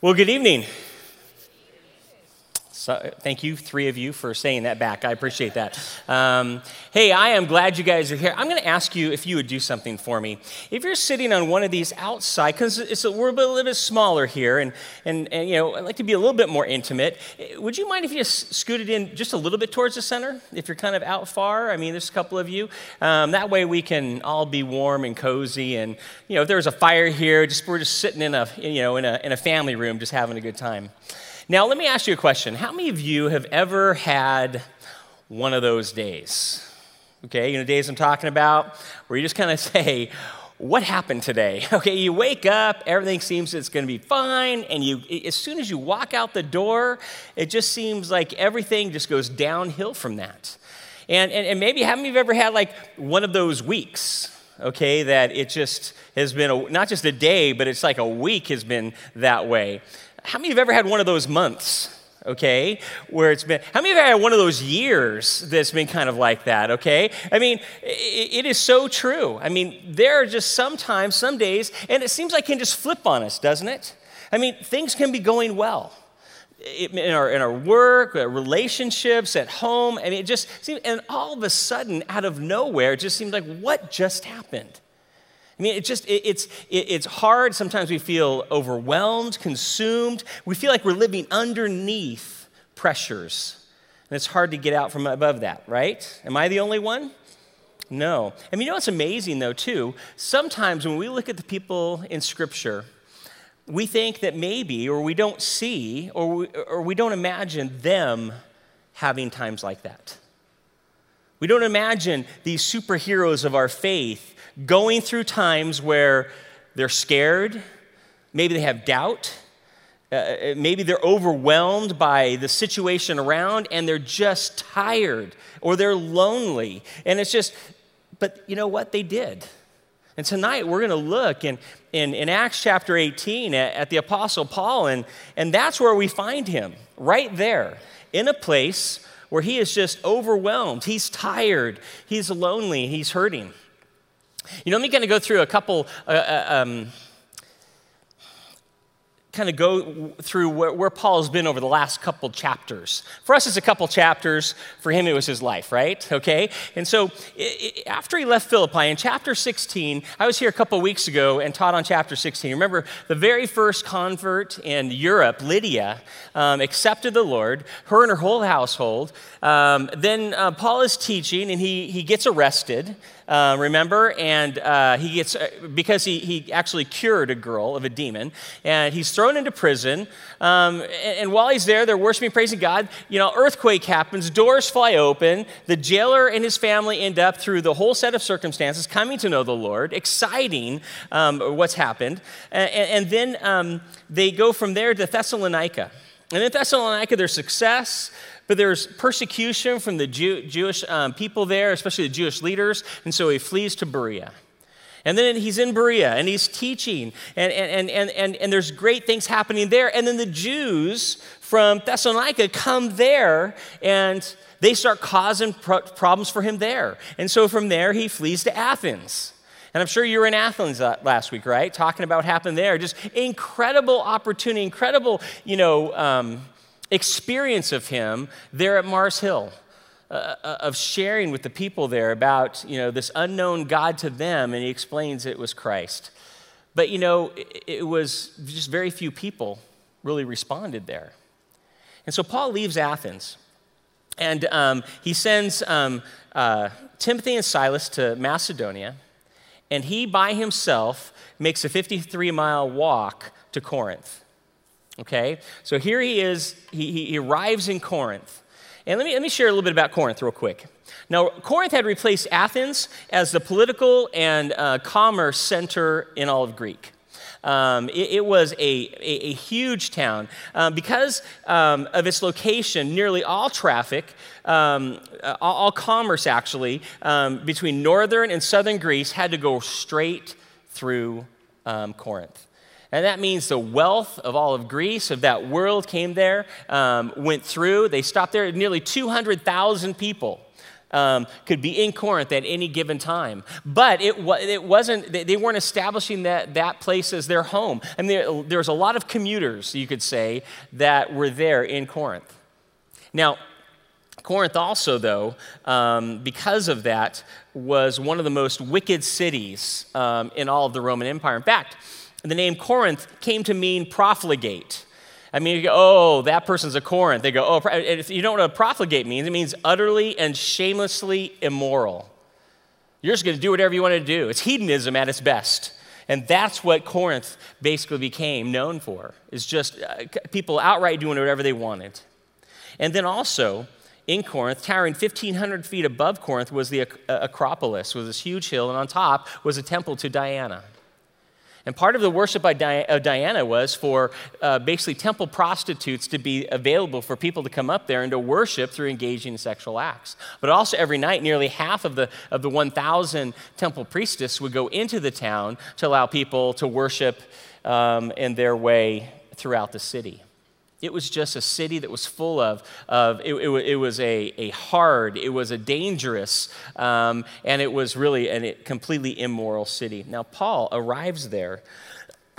Well, good evening. So, thank you, three of you, for saying that back. I appreciate that. Um, hey, I am glad you guys are here. I'm going to ask you if you would do something for me. If you're sitting on one of these outside, because it's a, we're a little bit smaller here, and, and, and you know, I'd like to be a little bit more intimate. Would you mind if you just scooted in just a little bit towards the center? If you're kind of out far, I mean, there's a couple of you. Um, that way, we can all be warm and cozy. And you know, if there was a fire here, just we're just sitting in a you know in a in a family room, just having a good time. Now, let me ask you a question. How many of you have ever had one of those days? Okay, you know, days I'm talking about, where you just kind of say, what happened today? Okay, you wake up, everything seems it's going to be fine, and you as soon as you walk out the door, it just seems like everything just goes downhill from that. And, and, and maybe how many of you have ever had like one of those weeks, okay, that it just has been a, not just a day, but it's like a week has been that way. How many of you have ever had one of those months? okay, where it's been. How many of you had one of those years that's been kind of like that, okay? I mean, it, it is so true. I mean, there are just sometimes, some days, and it seems like it can just flip on us, doesn't it? I mean, things can be going well. In our, in our work, uh, relationships, at home, and it just seems, and all of a sudden, out of nowhere, it just seems like, what just happened? I mean, it just, it, it's, it, it's hard. Sometimes we feel overwhelmed, consumed. We feel like we're living underneath pressures. And it's hard to get out from above that, right? Am I the only one? No. And you know what's amazing, though, too? Sometimes when we look at the people in Scripture, we think that maybe, or we don't see, or we, or we don't imagine them having times like that. We don't imagine these superheroes of our faith going through times where they're scared, maybe they have doubt, uh, uh, maybe they're overwhelmed by the situation around and they're just tired or they're lonely. And it's just, but you know what? They did. And tonight we're going to look in, in, in, Acts chapter 18 at, at the Apostle Paul, and, and that's where we find him, right there, in a place where he is just overwhelmed. He's tired, he's lonely, he's hurting. You know, I'm going to go through a couple. Uh, uh, um, kind of go through where, where, Paul's been over the last couple chapters. For us, it's a couple chapters. For him, it was his life, right? Okay? And so it, after he left Philippi in chapter 16, I was here a couple weeks ago and taught on chapter 16. Remember, the very first convert in Europe, Lydia, um, accepted the Lord, her and her whole household. Um, then uh, Paul is teaching and he, he gets arrested. Uh, remember? And uh, he gets, uh, because he, he actually cured a girl of a demon, and he's thrown into prison. Um, and, and, while he's there, they're worshiping, praising God. You know, earthquake happens, doors fly open. The jailer and his family end up through the whole set of circumstances coming to know the Lord, exciting um, what's happened. And, and then um, they go from there to Thessalonica. And in Thessalonica, there's success. But there's persecution from the Jew, Jewish um, people there, especially the Jewish leaders, and so he flees to Berea. And then he's in Berea and he's teaching, and, and, and, and, and there's great things happening there. And then the Jews from Thessalonica come there and they start causing pro- problems for him there. And so from there, he flees to Athens. And I'm sure you were in Athens last week, right? Talking about what happened there. Just incredible opportunity, incredible, you know, um, experience of him there at Mars Hill. Uh, uh, of sharing with the people there about you know this unknown god to them and he explains it was christ but you know it, it was just very few people really responded there and so paul leaves athens and um, he sends um, uh, timothy and silas to macedonia and he by himself makes a 53 mile walk to corinth Okay? So here he is, he, he arrives in Corinth. And let me, let me share a little bit about Corinth real quick. Now, Corinth had replaced Athens as the political and uh, commerce center in all of Greek. Um, it, it, was a, a, a huge town. Um, because um, of its location, nearly all traffic, um, all, all, commerce actually, um, between northern and southern Greece had to go straight through um, Corinth. And that means the wealth of all of Greece, of that world, came there, um, went through. They stopped there. Nearly 200,000 people um, could be in Corinth at any given time. But it, it wasn't, they weren't establishing that, that place as their home. I mean, there, there was a lot of commuters, you could say, that were there in Corinth. Now, Corinth also, though, um, because of that, was one of the most wicked cities um, in all of the Roman Empire. In fact, the name Corinth came to mean profligate. I mean, you go, oh, that person's a Corinth. They go, oh, if you don't know what profligate means, it means utterly and shamelessly immoral. You're just going to do whatever you want to do. It's hedonism at its best. And that's what Corinth basically became known for, is just uh, people outright doing whatever they wanted. And then also, in Corinth, towering 1,500 feet above Corinth, was the Acropolis, was this huge hill, and on top was a temple to Diana. And part of the worship of Diana was for uh, basically temple prostitutes to be available for people to come up there and to worship through engaging in sexual acts. But also every night, nearly half of the, of the 1,000 temple priestess would go into the town to allow people to worship um, in their way throughout the city. It was just a city that was full of, of it, it, it was a, a hard, it was a dangerous, um, and it was really a completely immoral city. Now, Paul arrives there.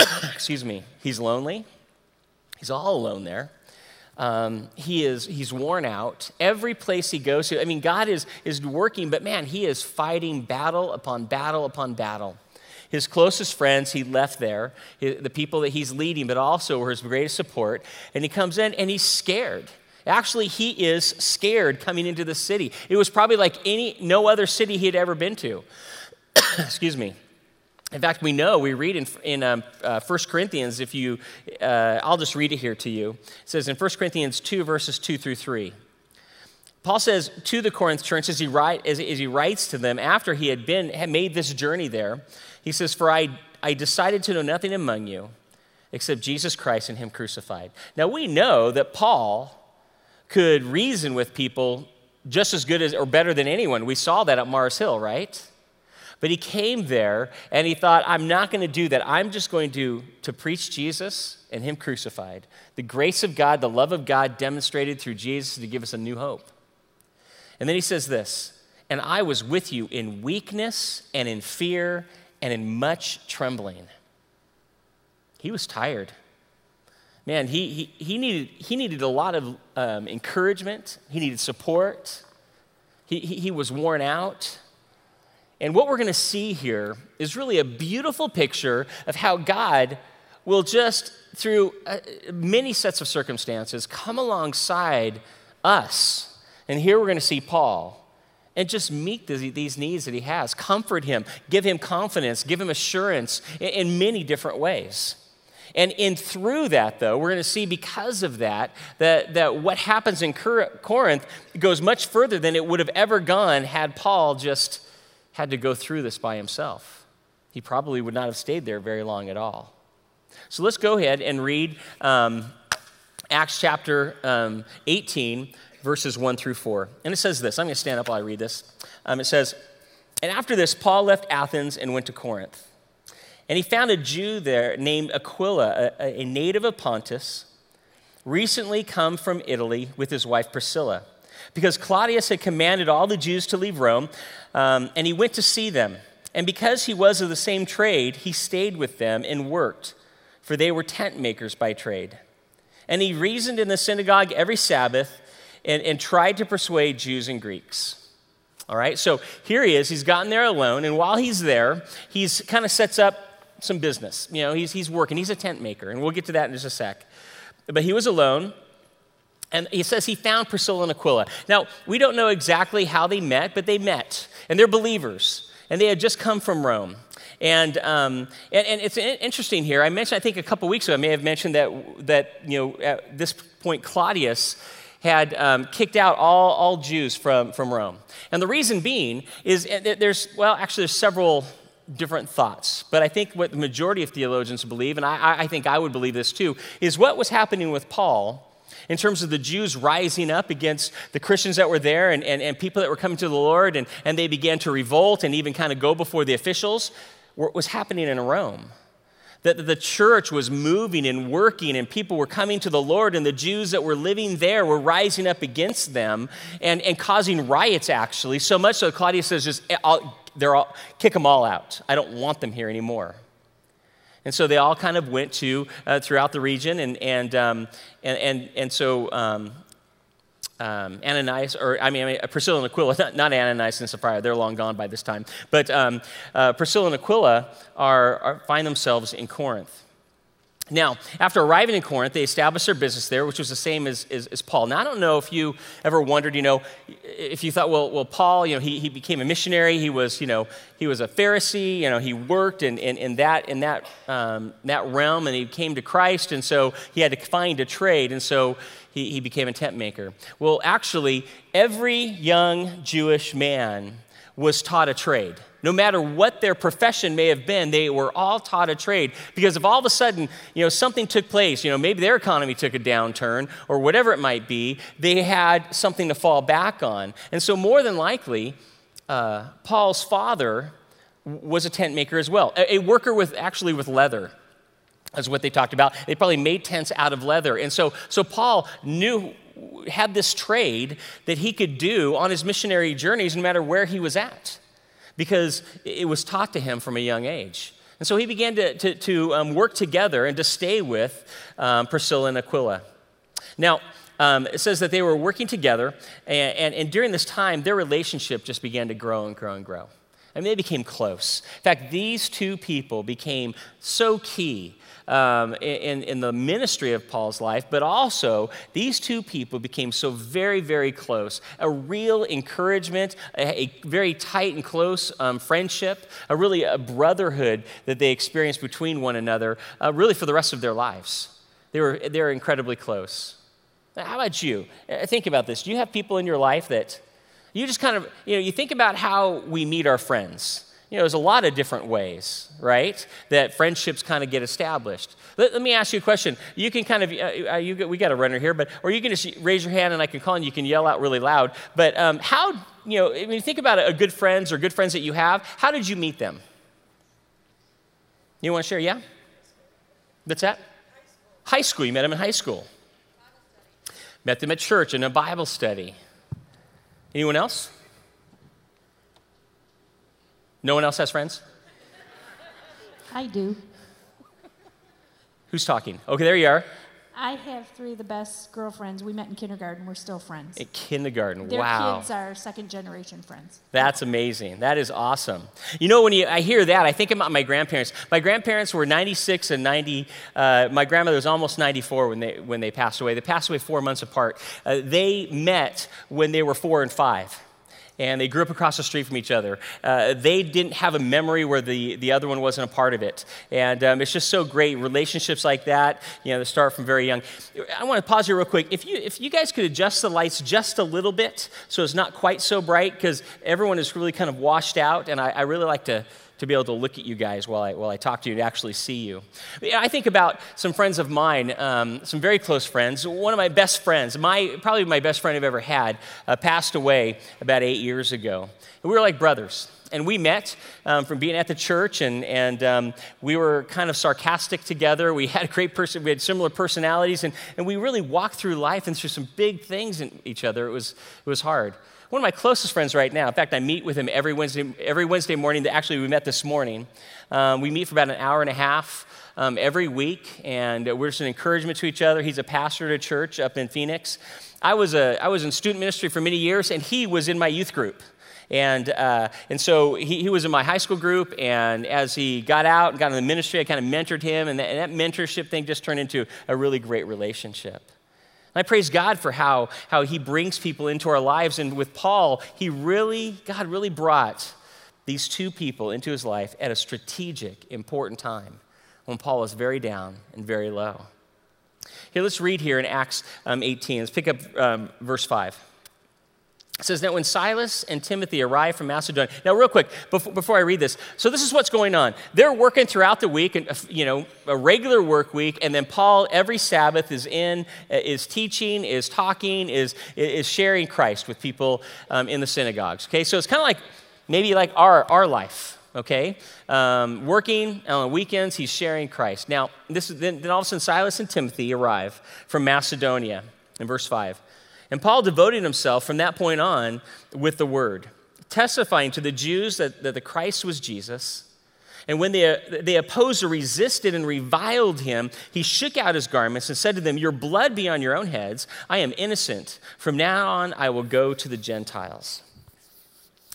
Excuse me. He's lonely. He's all alone there. Um, he is he's worn out every place he goes to i mean god is is working but man he is fighting battle upon battle upon battle his closest friends he left there, the people that he's leading, but also were his greatest support. And he comes in and he's scared. Actually, he is scared coming into the city. It was probably like any no other city he had ever been to. Excuse me. In fact, we know, we read in, in um, uh, 1 Corinthians, if you, uh, I'll just read it here to you. It says in 1 Corinthians 2, verses 2 through 3. Paul says to the Corinth church as he, write, as, as he writes to them after he had been had made this journey there, he says, For I, I decided to know nothing among you except Jesus Christ and Him crucified. Now we know that Paul could reason with people just as good as or better than anyone. We saw that at Mars Hill, right? But he came there and he thought, I'm not going to do that. I'm just going to, to preach Jesus and Him crucified. The grace of God, the love of God demonstrated through Jesus to give us a new hope. And then he says this, and I was with you in weakness and in fear and in much trembling. He was tired. Man, he, he, he, needed, he needed a lot of um, encouragement, he needed support, he, he, he was worn out. And what we're going to see here is really a beautiful picture of how God will just, through uh, many sets of circumstances, come alongside us. And here we're going to see Paul and just meet these needs that he has. Comfort him, give him confidence, give him assurance in many different ways. And in through that, though, we're going to see because of that, that, that what happens in Corinth goes much further than it would have ever gone had Paul just had to go through this by himself. He probably would not have stayed there very long at all. So let's go ahead and read um, Acts chapter um, 18, verses 1 through 4. And it says this I'm going to stand up while I read this. Um, it says, And after this, Paul left Athens and went to Corinth. And he found a Jew there named Aquila, a, a native of Pontus, recently come from Italy with his wife Priscilla. Because Claudius had commanded all the Jews to leave Rome, um, and he went to see them. And because he was of the same trade, he stayed with them and worked, for they were tent makers by trade. And he reasoned in the synagogue every Sabbath and, and tried to persuade Jews and Greeks. All right, so here he is. He's gotten there alone, and while he's there, he's kind of sets up some business. You know, he's, he's working, he's a tent maker, and we'll get to that in just a sec. But he was alone, and he says he found Priscilla and Aquila. Now, we don't know exactly how they met, but they met, and they're believers, and they had just come from Rome. And, um, and, and, it's interesting here. I mentioned, I think a couple weeks ago, I may have mentioned that, that you know, at this point, Claudius had um, kicked out all, all Jews from, from Rome. And the reason being is there's, well, actually, there's several different thoughts. But I think what the majority of theologians believe, and I, I think I would believe this too, is what was happening with Paul in terms of the Jews rising up against the Christians that were there and, and, and people that were coming to the Lord, and, and they began to revolt and even kind of go before the officials, what was happening in Rome. That the church was moving and working and people were coming to the Lord, and the Jews that were living there were rising up against them and, and causing riots, actually. So much so, Claudius says, just I'll, they're all, kick them all out. I don't want them here anymore. And so they all kind of went to uh, throughout the region, and, and, um, and, and, and so um, um, Ananias, or I mean, mean, Priscilla and Aquila, not, not, Ananias and Sapphira, they're long gone by this time, but um, uh, Priscilla and Aquila are, are, find themselves in Corinth. Now, after arriving in Corinth, they established their business there, which was the same as, as, as, Paul. Now, I don't know if you ever wondered, you know, if you thought, well, well Paul, you know, he, he became a missionary. He was, you know, he was a Pharisee. You know, he worked in, in, in that, in that, um, that realm, and he came to Christ, and so he had to find a trade, and so he, he became a tent maker. Well, actually, every young Jewish man was taught a trade. No matter what their profession may have been, they were all taught a trade. Because if all of a sudden, you know, something took place, you know, maybe their economy took a downturn or whatever it might be, they had something to fall back on. And so, more than likely, uh, Paul's father was a tent maker as well, a, a worker with actually with leather. That's what they talked about. They probably made tents out of leather. And so, so Paul knew, had this trade that he could do on his missionary journeys no matter where he was at because it was taught to him from a young age. And so he began to, to, to um, work together and to stay with um, Priscilla and Aquila. Now, um, it says that they were working together, and, and, and during this time, their relationship just began to grow and grow and grow. And they became close. In fact, these two people became so key um, in, in the ministry of Paul's life, but also these two people became so very, very close. A real encouragement, a, a very tight and close um, friendship, a really a brotherhood that they experienced between one another, uh, really for the rest of their lives. They were, they were incredibly close. How about you? Uh, think about this. Do you have people in your life that you just kind of, you know, you think about how we meet our friends you know, there's a lot of different ways, right, that friendships kind of get established. Let, let me ask you a question. You can kind of, uh, uh you, we got a runner here, but, or you can just raise your hand and I can call and you can yell out really loud. But um, how, you know, when you think about a, good friends or good friends that you have, how did you meet them? You want to share? Yeah? What's that? High school. high school. You met them in high school. Met them at church in a Bible study. Anyone else? No one else has friends? I do. Who's talking? Okay, there you are. I have three of the best girlfriends. We met in kindergarten. We're still friends. In kindergarten, Their wow. kids are second generation friends. That's amazing. That is awesome. You know, when you, I hear that, I think about my grandparents. My grandparents were 96 and 90. Uh, my grandmother was almost 94 when they, when they passed away. They passed away four months apart. Uh, they met when they were four and five and they grew up across the street from each other. Uh, they didn't have a memory where the, the other one wasn't a part of it. And um, it's just so great. Relationships like that, you know, they start from very young. I want to pause here real quick. If you, if you guys could adjust the lights just a little bit so it's not quite so bright, because everyone is really kind of washed out, and I, I really like to to be able to look at you guys while I, while I talk to you, to actually see you. I think about some friends of mine, um, some very close friends. One of my best friends, my, probably my best friend I've ever had, uh, passed away about eight years ago. We were like brothers. And we met um, from being at the church, and, and um, we were kind of sarcastic together. We had a great person, we had similar personalities, and, and we really walked through life and through some big things in each other. It was, it was hard one of my closest friends right now. In fact, I meet with him every Wednesday, every Wednesday morning. Actually, we met this morning. Um, we meet for about an hour and a half um, every week, and we're just an encouragement to each other. He's a pastor at a church up in Phoenix. I was, a, I was in student ministry for many years, and he was in my youth group. And, uh, and so he, he, was in my high school group, and as he got out and got in the ministry, I kind of mentored him, and that, and that mentorship thing just turned into a really great relationship. And I praise God for how, how He brings people into our lives. And with Paul, He really, God really brought these two people into his life at a strategic, important time when Paul was very down and very low. Here, let's read here in Acts um, 18. Let's pick up um, verse 5. It says, Now when Silas and Timothy arrived from Macedonia, now, real quick, before, before I read this, so this is what's going on. They're working throughout the week, and you know, a regular work week, and then Paul every Sabbath is in, uh, is teaching, is talking, is, is sharing Christ with people um, in the synagogues. Okay, so it's kind of like maybe like our, our life okay? Um, working on weekends, he's sharing Christ. Now, this is, then, then all of a sudden, Silas and Timothy arrive from Macedonia in verse 5. And Paul devoted himself from that point on with the word, testifying to the Jews that, that the Christ was Jesus. And when they, they opposed or resisted and reviled him, he shook out his garments and said to them, Your blood be on your own heads. I am innocent. From now on, I will go to the Gentiles.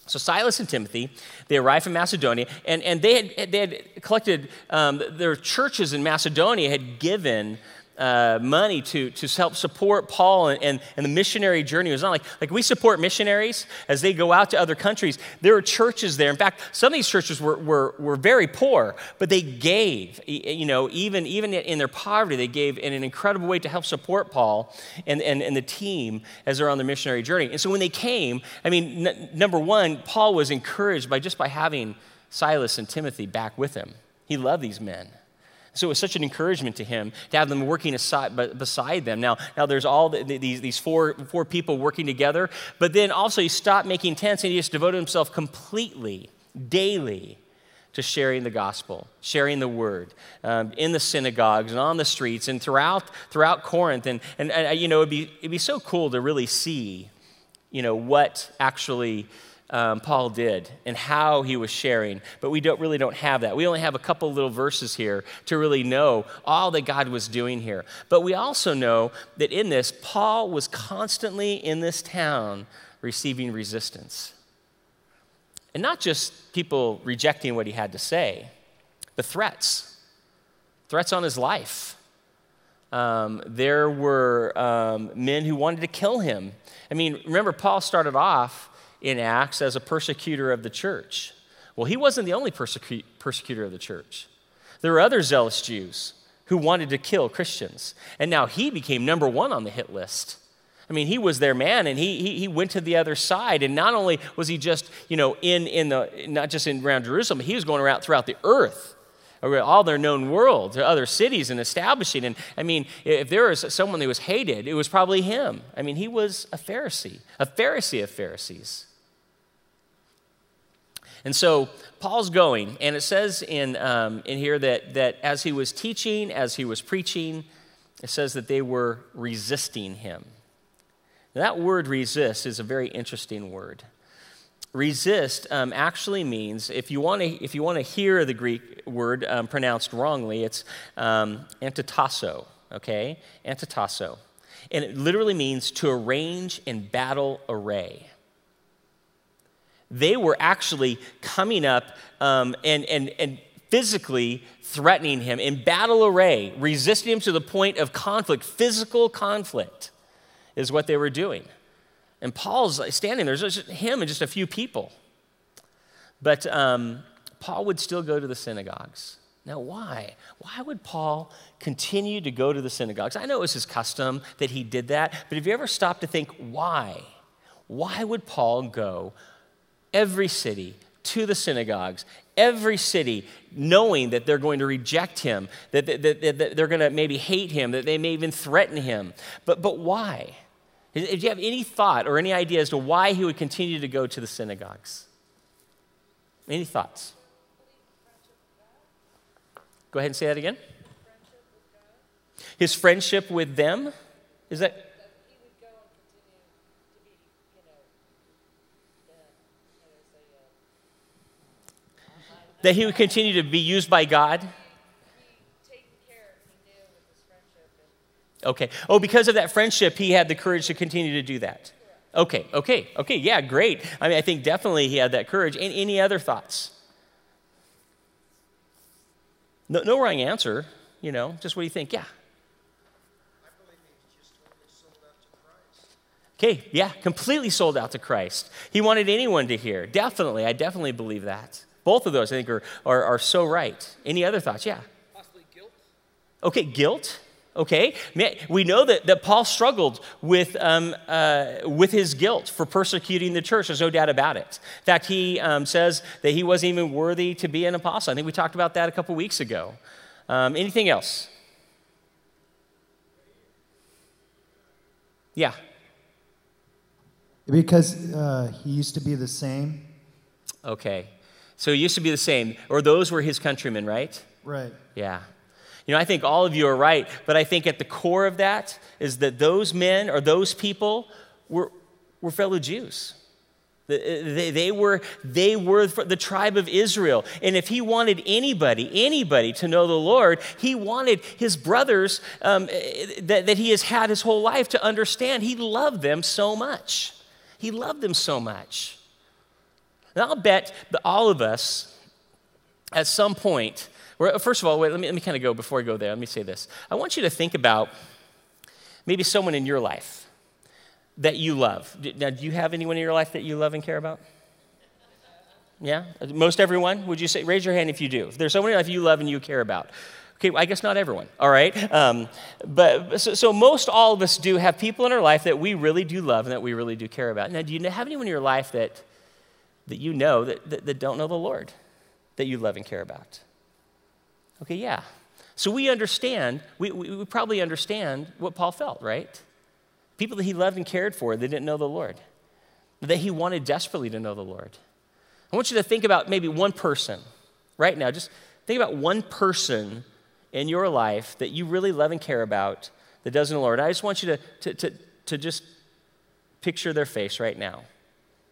So Silas and Timothy, they arrived from Macedonia, and, and they, had, they had collected, um, their churches in Macedonia had given uh, money to, to help support Paul and, and, and, the missionary journey. Was not like, like we support missionaries as they go out to other countries. There are churches there. In fact, some of these churches were, were, were very poor, but they gave, you know, even, even in their poverty, they gave in an incredible way to help support Paul and, and, and the team as they're on their missionary journey. And so when they came, I mean, n- number one, Paul was encouraged by just by having Silas and Timothy back with him. He loved these men. So it was such an encouragement to him to have them working aside, beside them. Now, now there's all the, these, these four, four people working together, but then also he stopped making tents and he just devoted himself completely, daily, to sharing the gospel, sharing the word um, in the synagogues and on the streets and throughout, throughout Corinth. And, and, and you know, it'd be, it'd be so cool to really see, you know, what actually um, Paul did and how he was sharing, but we don't, really don't have that. We only have a couple little verses here to really know all that God was doing here. But we also know that in this, Paul was constantly in this town receiving resistance. And not just people rejecting what he had to say, but threats threats on his life. Um, there were um, men who wanted to kill him. I mean, remember, Paul started off in Acts as a persecutor of the church. Well, he wasn't the only persecu- persecutor of the church. There were other zealous Jews who wanted to kill Christians. And now he became number one on the hit list. I mean, he was their man and he, he, he, went to the other side. And not only was he just, you know, in, in the, not just in around Jerusalem, he was going around throughout the earth all their known world to other cities and establishing. And I mean, if there was someone who was hated, it was probably him. I mean, he was a Pharisee, a Pharisee of Pharisees. And so Paul's going, and it says in, um, in here that, that as he was teaching, as he was preaching, it says that they were resisting him. Now, that word resist is a very interesting word. Resist um, actually means, if you want to if you want to hear the Greek word um, pronounced wrongly, it's um, antitasso, okay? Antitasso. And it literally means to arrange in battle array they were actually coming up um, and, and, and physically threatening him in battle array, resisting him to the point of conflict, physical conflict is what they were doing. And Paul's standing there, just him and just a few people. But um, Paul would still go to the synagogues. Now, why? Why would Paul continue to go to the synagogues? I know it was his custom that he did that, but have you ever stopped to think why? Why would Paul go every city to the synagogues, every city, knowing that they're going to reject him, that, that, that, that they're going to maybe hate him, that they may even threaten him. But, but why? Do you have any thought or any idea as to why he would continue to go to the synagogues? Any thoughts? Go ahead and say that again. His friendship with them? Is that that he would continue to be used by God? Okay. Oh, because of that friendship, he had the courage to continue to do that. Okay, okay, okay, yeah, great. I mean, I think definitely he had that courage. Any, any other thoughts? No, no wrong answer, you know, just what do you think? Yeah. Okay, yeah, completely sold out to Christ. He wanted anyone to hear. Definitely, I definitely believe that. Both of those, I think, are, are, are so right. Any other thoughts? Yeah. Possibly guilt. Okay, guilt. Okay, we know that, that Paul struggled with, um, uh, with his guilt for persecuting the church. There's no doubt about it. In fact, he um, says that he wasn't even worthy to be an apostle. I think we talked about that a couple weeks ago. Um, anything else? Yeah. Because uh, he used to be the same. Okay. So he used to be the same, or those were his countrymen, right? Right. Yeah. You know, I think all of you are right, but I think at the core of that is that those men or those people were, were fellow Jews. They, they, were, they were the tribe of Israel. And if he wanted anybody, anybody to know the Lord, he wanted his brothers um, that, that he has had his whole life to understand. He loved them so much. He loved them so much. And I'll bet that all of us, at some point, first of all, wait, let me, let me kind of go before I go there. Let me say this. I want you to think about maybe someone in your life that you love. Now, do you have anyone in your life that you love and care about? Yeah? Most everyone? Would you say? Raise your hand if you do. If there's someone in your life you love and you care about. Okay, well, I guess not everyone, all right? Um, but so, so, most all of us do have people in our life that we really do love and that we really do care about. Now, do you have anyone in your life that, that you know that, that, that don't know the Lord that you love and care about? Okay, yeah. So we understand, we, we, we probably understand what Paul felt, right? People that he loved and cared for that didn't know the Lord, that he wanted desperately to know the Lord. I want you to think about maybe one person right now. Just think about one person in your life that you really love and care about that doesn't know the Lord. I just want you to, to, to, to just picture their face right now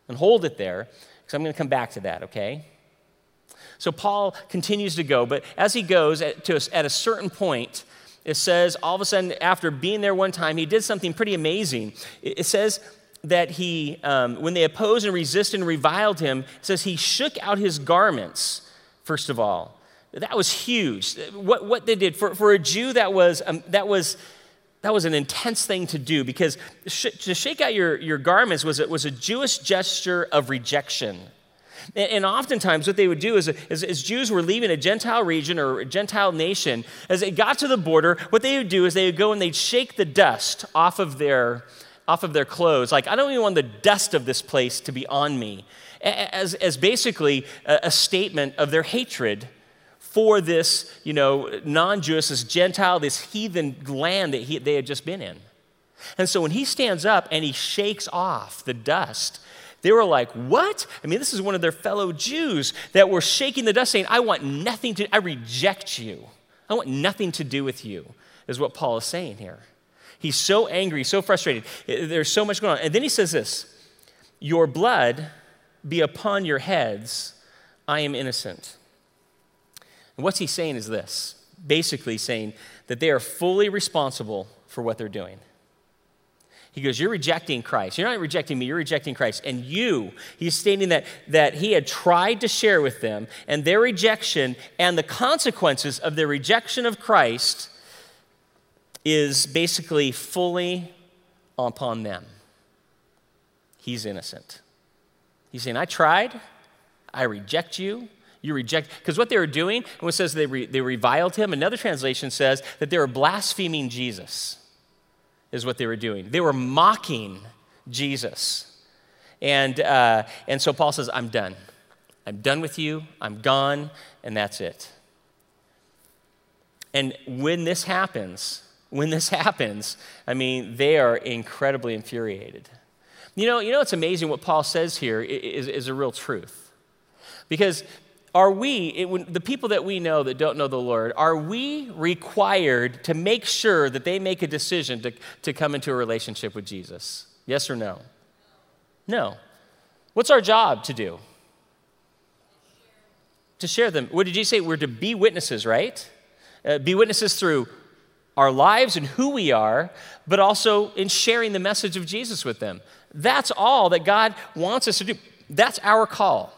and hold it there because I'm going to come back to that, okay? So Paul continues to go, but as he goes at, to at a certain point, it says all of a sudden, after being there one time, he did something pretty amazing. It says that he, um, when they opposed and resisted and reviled him, it says he shook out his garments, first of all. That was huge. What, what they did, for, for a Jew, that was, um, that was, that was an intense thing to do because sh- to shake out your, your garments was, was a Jewish gesture of rejection. And, and oftentimes, what they would do is, as, as, Jews were leaving a Gentile region or a Gentile nation, as they got to the border, what they would do is they would go and they'd shake the dust off of their, off of their clothes. Like, I don't even want the dust of this place to be on me, as, as basically a, a statement of their hatred for this, you know, non-Jewish, this Gentile, this heathen land that he, they had just been in. And so when he stands up and he shakes off the dust they were like, What? I mean, this is one of their fellow Jews that were shaking the dust, saying, I want nothing to, I reject you. I want nothing to do with you, is what Paul is saying here. He's so angry, so frustrated. There's so much going on. And then he says this Your blood be upon your heads. I am innocent. And what's he saying is this basically saying that they are fully responsible for what they're doing. He goes, You're rejecting Christ. You're not rejecting me, you're rejecting Christ. And you, he's stating that, that he had tried to share with them, and their rejection and the consequences of their rejection of Christ is basically fully upon them. He's innocent. He's saying, I tried, I reject you. You reject, because what they were doing, and it says they, re, they reviled him, another translation says that they were blaspheming Jesus is what they were doing. They were mocking Jesus. And, uh, and so Paul says, I'm done. I'm done with you. I'm gone. And that's it. And when this happens, when this happens, I mean, they are incredibly infuriated. You know, you know it's amazing what Paul says here is, is a real truth. Because are we, it, the people that we know that don't know the Lord, are we required to make sure that they make a decision to, to come into a relationship with Jesus? Yes or no? No. What's our job to do? To share them. What did you say? We're to be witnesses, right? Uh, be witnesses through our lives and who we are, but also in sharing the message of Jesus with them. That's all that God wants us to do. That's our call.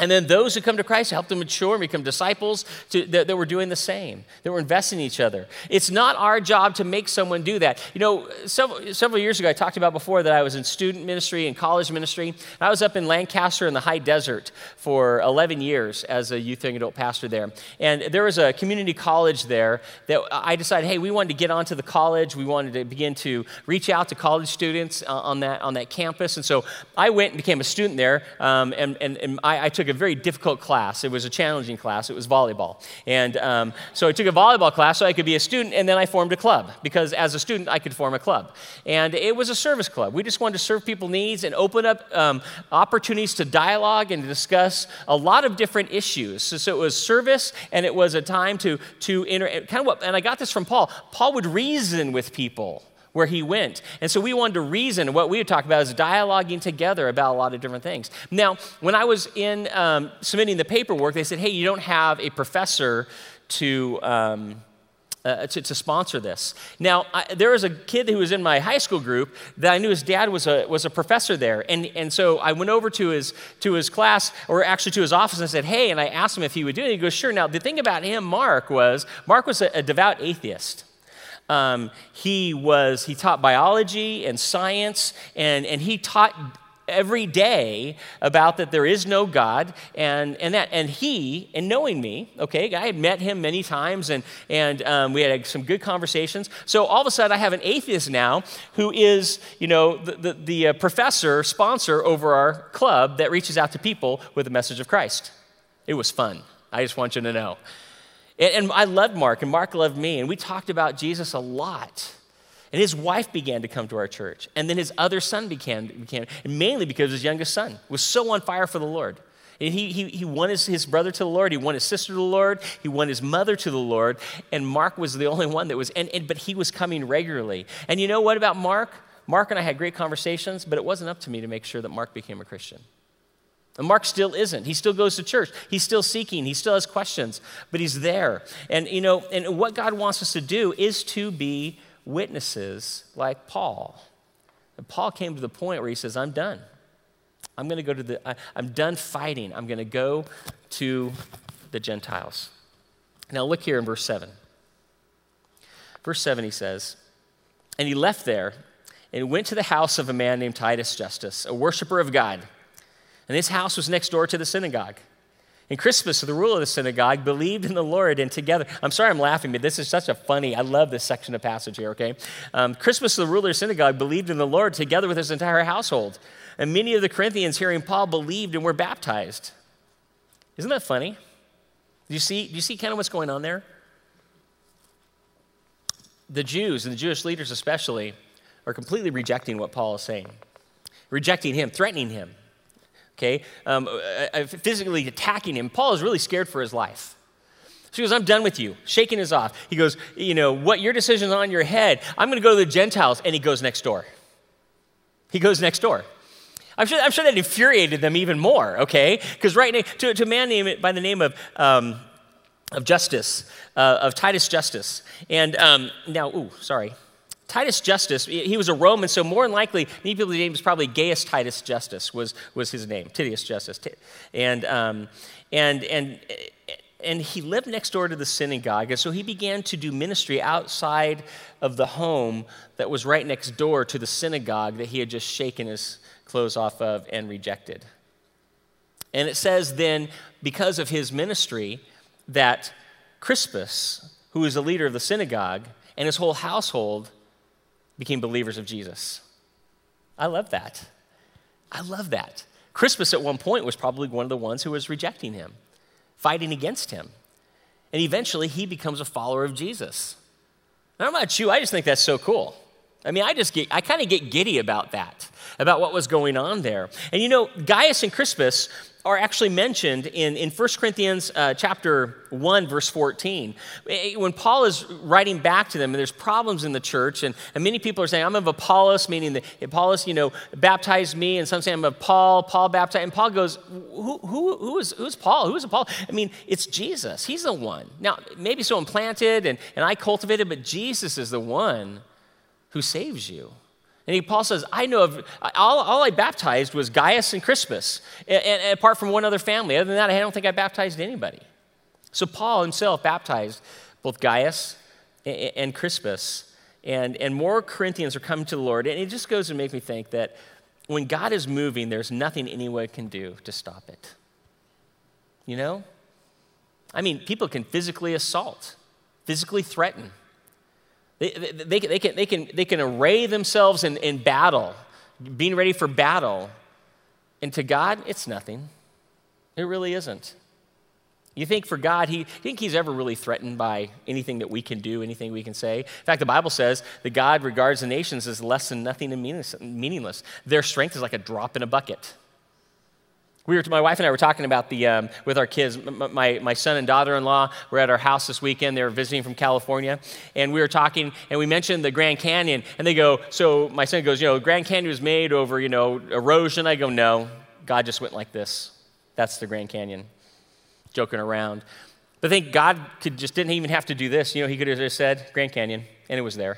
And then those who come to Christ, help them mature and become disciples to, that, that we're doing the same, that we're investing in each other. It's not our job to make someone do that. You know, several, several years ago, I talked about before that I was in student ministry and college ministry. I was up in Lancaster in the high desert for 11 years as a youth and adult pastor there. And there was a community college there that I decided, hey, we wanted to get onto the college. We wanted to begin to reach out to college students uh, on, that, on that campus. And so I went and became a student there, um, and, and, and I, I took took a very difficult class. It was a challenging class. It was volleyball. And um, so I took a volleyball class so I could be a student, and then I formed a club because as a student, I could form a club. And it was a service club. We just wanted to serve people needs and open up um, opportunities to dialogue and to discuss a lot of different issues. So, so, it was service, and it was a time to, to inter- kind of what, and I got this from Paul. Paul would reason with people where he went. And so we wanted to reason. What we would talk about is dialoguing together about a lot of different things. Now, when I was in um, submitting the paperwork, they said, hey, you don't have a professor to. Um, uh, to, to, sponsor this. Now, I, there was a kid who was in my high school group that I knew his dad was a, was a professor there. And, and so I went over to his, to his class, or actually to his office, and said, Hey, and I asked him if he would do it. And He goes, Sure. Now, the thing about him, Mark, was Mark was a, a devout atheist. Um, he was he taught biology and science, and, and he taught every day about that there is no God and, and that and he and knowing me okay I had met him many times and and um, we had some good conversations. So all of a sudden I have an atheist now who is you know the, the, the uh, professor sponsor over our club that reaches out to people with the message of Christ. It was fun. I just want you to know and, and I loved Mark, and Mark loved me, and we talked about Jesus a lot. And his wife began to come to our church. And then his other son began, began mainly because his youngest son was so on fire for the Lord. And he, he, he won his, his brother to the Lord. He won his sister to the Lord. He won his mother to the Lord. And Mark was the only one that was, and, and, but he was coming regularly. And you know what about Mark? Mark and I had great conversations, but it wasn't up to me to make sure that Mark became a Christian. And Mark still isn't. He still goes to church. He's still seeking. He still has questions, but he's there. And you know, and what God wants us to do is to be witnesses like Paul. And Paul came to the point where he says, "I'm done. I'm going to go to the I, I'm done fighting. I'm going to go to the Gentiles." Now look here in verse 7. Verse 7 he says, "And he left there and went to the house of a man named Titus Justus, a worshiper of God." And his house was next door to the synagogue. And Crispus, the ruler of the synagogue, believed in the Lord, and together, I'm sorry I'm laughing, but this is such a funny, I love this section of passage here, okay? Um, Crispus, the ruler of the synagogue, believed in the Lord together with his entire household. And many of the Corinthians, hearing Paul, believed and were baptized. Isn't that funny? Do you see, do you see kind of what's going on there? The Jews, and the Jewish leaders especially, are completely rejecting what Paul is saying, rejecting him, threatening him okay, um, uh, uh, physically attacking him. Paul is really scared for his life. So he goes, I'm done with you. Shaking his off. He goes, You know, what your decision's on your head. I'm going to go to the Gentiles. And he goes next door. He goes next door. I'm sure, I'm sure that infuriated them even more, okay? Because right now, to, to a man named by the name of, um, of Justus, uh, of Titus Justus, And um, now, ooh, sorry. Titus Justus, he was a Roman, so more than likely, many people's name was probably Gaius Titus Justus was, was his name, Titius Justus. And, um, and, and, and he lived next door to the synagogue, and so he began to do ministry outside of the home that was right next door to the synagogue that he had just shaken his clothes off of and rejected. And it says then, because of his ministry, that Crispus, who was the leader of the synagogue, and his whole household became believers of Jesus. I love that. I love that. Crispus at one point was probably one of the ones who was rejecting him, fighting against him. And eventually he becomes a follower of Jesus. And I'm not you, I just think that's so cool. I mean, I just get, I kind of get giddy about that, about what was going on there. And you know, Gaius and Crispus are actually mentioned in, in 1 Corinthians uh, chapter 1, verse 14. Eh, when Paul is writing back to them, and there's problems in the church, and, and many people are saying, I'm of Apollos, meaning that Apollos, you know, baptized me, and some say I'm of Paul, Paul baptized. And Paul goes, who, who, who is, who's Paul? Who is Paul? I mean, it's Jesus. He's the one. Now, maybe so implanted and, and I cultivated, but Jesus is the one who saves you. And he, Paul says, I know of, all, all I baptized was Gaius and Crispus, and, and, apart from one other family. Other than that, I don't think I baptized anybody. So Paul himself baptized both Gaius and, and Crispus, and, and more Corinthians are coming to the Lord. And it just goes to make me think that when God is moving, there's nothing anyone can do to stop it. You know? I mean, people can physically assault, physically threaten they, they, they, can, they, can, they, can, array themselves in, in battle, being ready for battle. And to God, it's nothing. It really isn't. You think for God, he, you think he's ever really threatened by anything that we can do, anything we can say? In fact, the Bible says that God regards the nations as less than nothing and meaningless. Their strength is like a drop in a bucket. We were, my wife and I were talking about the, um, with our kids. My, my son and daughter in law were at our house this weekend. They were visiting from California. And we were talking, and we mentioned the Grand Canyon. And they go, So my son goes, You know, Grand Canyon was made over, you know, erosion. I go, No, God just went like this. That's the Grand Canyon. Joking around. But I think God could just didn't even have to do this. You know, he could have just said Grand Canyon, and it was there.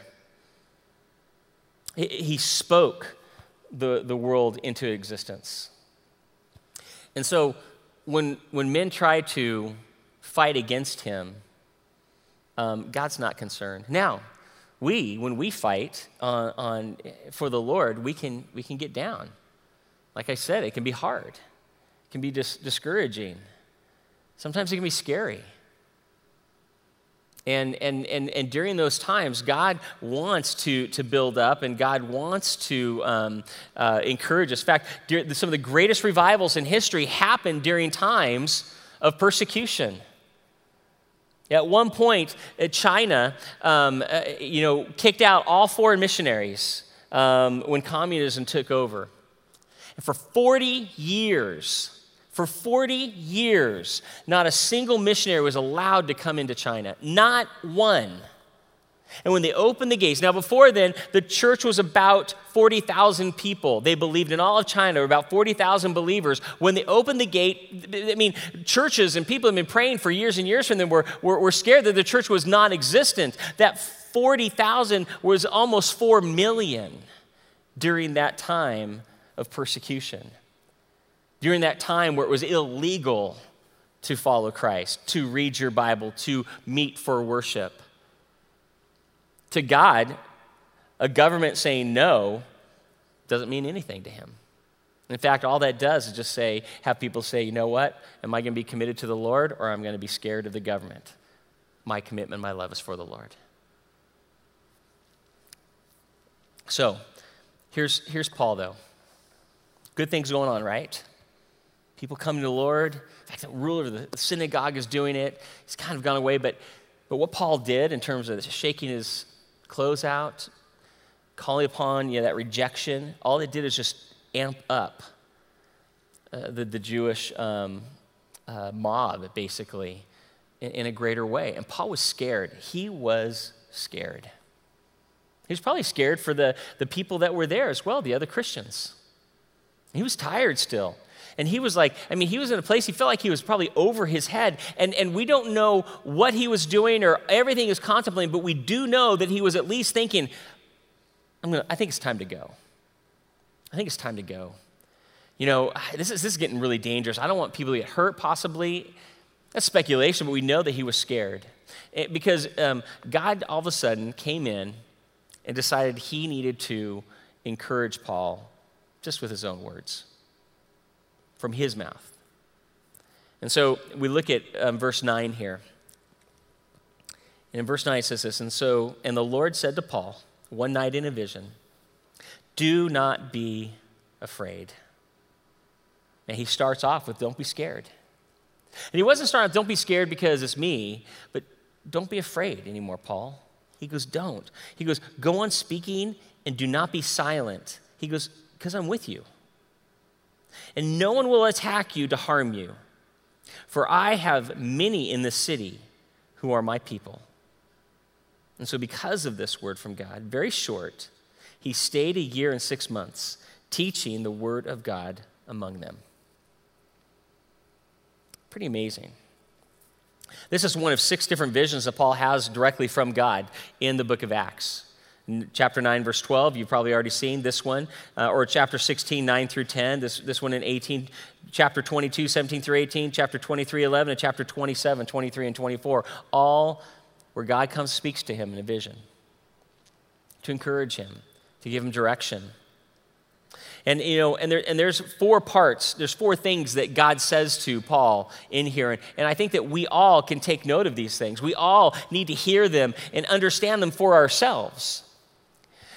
He, he spoke the, the world into existence. And so when, when men try to fight against him, um, God's not concerned. Now, we, when we fight on, on, for the Lord, we can, we can get down. Like I said, it can be hard, it can be dis- discouraging. Sometimes it can be scary. And, and, and, and during those times, God wants to, to build up and God wants to um, uh, encourage us. In fact, some of the greatest revivals in history happened during times of persecution. At one point, uh, China, um, uh, you know, kicked out all foreign missionaries um, when communism took over. And for 40 years, for 40 years, not a single missionary was allowed to come into China. Not one. And when they opened the gates, now before then, the church was about 40,000 people. They believed in all of China, about 40,000 believers. When they opened the gate, I mean, churches and people have been praying for years and years from them were, were, were scared that the church was non existent. That 40,000 was almost 4 million during that time of persecution during that time where it was illegal to follow Christ, to read your Bible, to meet for worship. To God, a government saying no doesn't mean anything to him. In fact, all that does is just say, have people say, you know what? Am I going to be committed to the Lord or am I'm going to be scared of the government? My commitment, my love is for the Lord. So, here's, here's Paul, though. Good things going on, right? People coming to the Lord. In fact, the ruler of the synagogue is doing it. He's kind of gone away. But, but what Paul did in terms of shaking his clothes out, calling upon you know, that rejection, all it did is just amp up uh, the, the Jewish um, uh, mob, basically, in, in a greater way. And Paul was scared. He was scared. He was probably scared for the, the people that were there as well, the other Christians. He was tired still. And he was like, I mean, he was in a place, he felt like he was probably over his head. And, and we don't know what he was doing or everything he was contemplating, but we do know that he was at least thinking, I'm gonna, I think it's time to go. I think it's time to go. You know, this is, this is getting really dangerous. I don't want people to get hurt, possibly. That's speculation, but we know that he was scared. It, because um, God all of a sudden came in and decided he needed to encourage Paul just with his own words from his mouth. And so we look at um, verse 9 here. And in verse 9 it says this And so, and the Lord said to Paul one night in a vision, Do not be afraid. And he starts off with, Don't be scared. And he wasn't starting with, Don't be scared because it's me, but don't be afraid anymore, Paul. He goes, Don't. He goes, Go on speaking and do not be silent. He goes, Because I'm with you and no one will attack you to harm you. For I have many in the city who are my people. And so, because of this word from God, very short, he stayed a year and six months teaching the word of God among them. Pretty amazing. This is one of six different visions that Paul has directly from God in the book of Acts chapter 9, verse 12, you've probably already seen this one, uh, or chapter 16, 9 through 10, this, this one in 18, chapter 22, 17 through 18, chapter 23, 11, and chapter 27, 23, and 24, all where God comes speaks to him in a vision to encourage him, to give him direction. And you know, and, there, and there's four parts, there's four things that God says to Paul in here. And, and I think that we all can take note of these things. We all need to hear them and understand them for ourselves.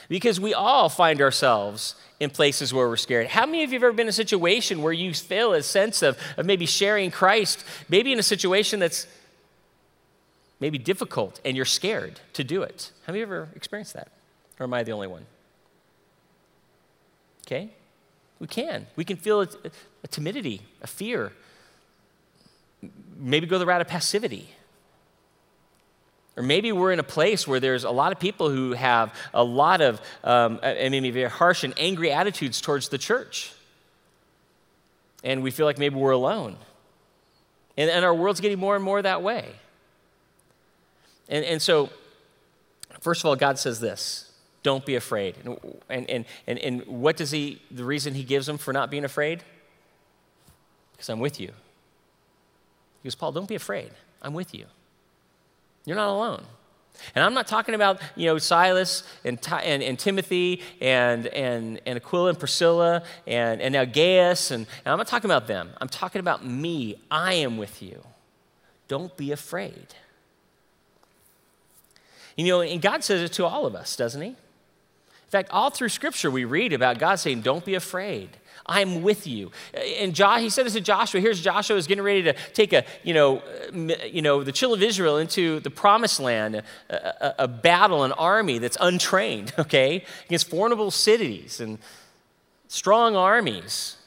Because we all find ourselves in places where we're scared. How many of you have ever been in a situation where you feel a sense of, of maybe sharing Christ, maybe in a situation that's maybe difficult and you're scared to do it? Have you ever experienced that? Or am I the only one? Okay? We can. We can feel a, a timidity, a fear. Maybe go the route of passivity. Or maybe we're in a place where there's a lot of people who have a lot of, um, and maybe very harsh and angry attitudes towards the church. And we feel like maybe we're alone. And, and our world's getting more and more that way. And, and so, first of all, God says this don't be afraid. And, and, and, and what does he, the reason he gives them for not being afraid? Because I'm with you. He goes, Paul, don't be afraid. I'm with you. You're not alone. And I'm not talking about, you know, Silas and, and, and Timothy and, and, and Aquila and Priscilla and, and now Gaius, and, and I'm not talking about them. I'm talking about me. I am with you. Don't be afraid. You know, and God says it to all of us, doesn't He? In fact, all through Scripture, we read about God saying, Don't be afraid. I'm with you. And he said this to Joshua. Here's Joshua is getting ready to take a, you know, you know, the children of Israel into the promised land, a, a, a battle, an army that's untrained, okay, against formidable cities and strong armies.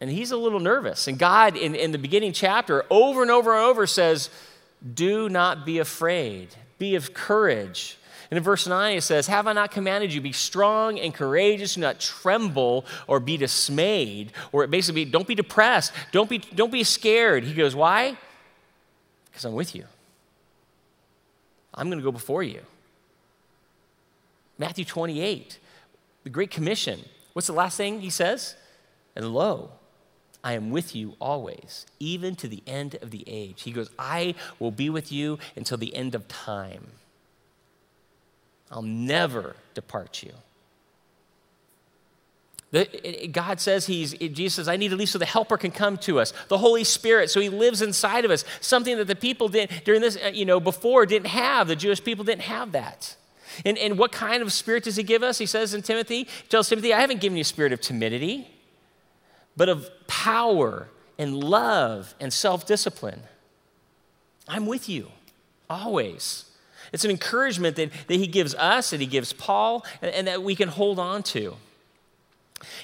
And he's a little nervous. And God, in, in the beginning chapter, over and over and over says, Do not be afraid, be of courage. And in verse 9, it says, Have I not commanded you, be strong and courageous, do not tremble or be dismayed? Or basically, don't be depressed, don't be, don't be scared. He goes, Why? Because I'm with you. I'm going to go before you. Matthew 28, the Great Commission. What's the last thing he says? And lo, I am with you always, even to the end of the age. He goes, I will be with you until the end of time. I'll never depart you. The, God says he's, Jesus says, I need at least so the helper can come to us, the Holy Spirit, so he lives inside of us, something that the people didn't, during this, uh, you know, before didn't have. The Jewish people didn't have that. And, and what kind of spirit does he give us? He says in Timothy, he tells Timothy, I haven't given you a spirit of timidity, but of power and love and self discipline. I'm with you always. It's an encouragement that, that he gives us, that he gives Paul, and, and that we can hold on to.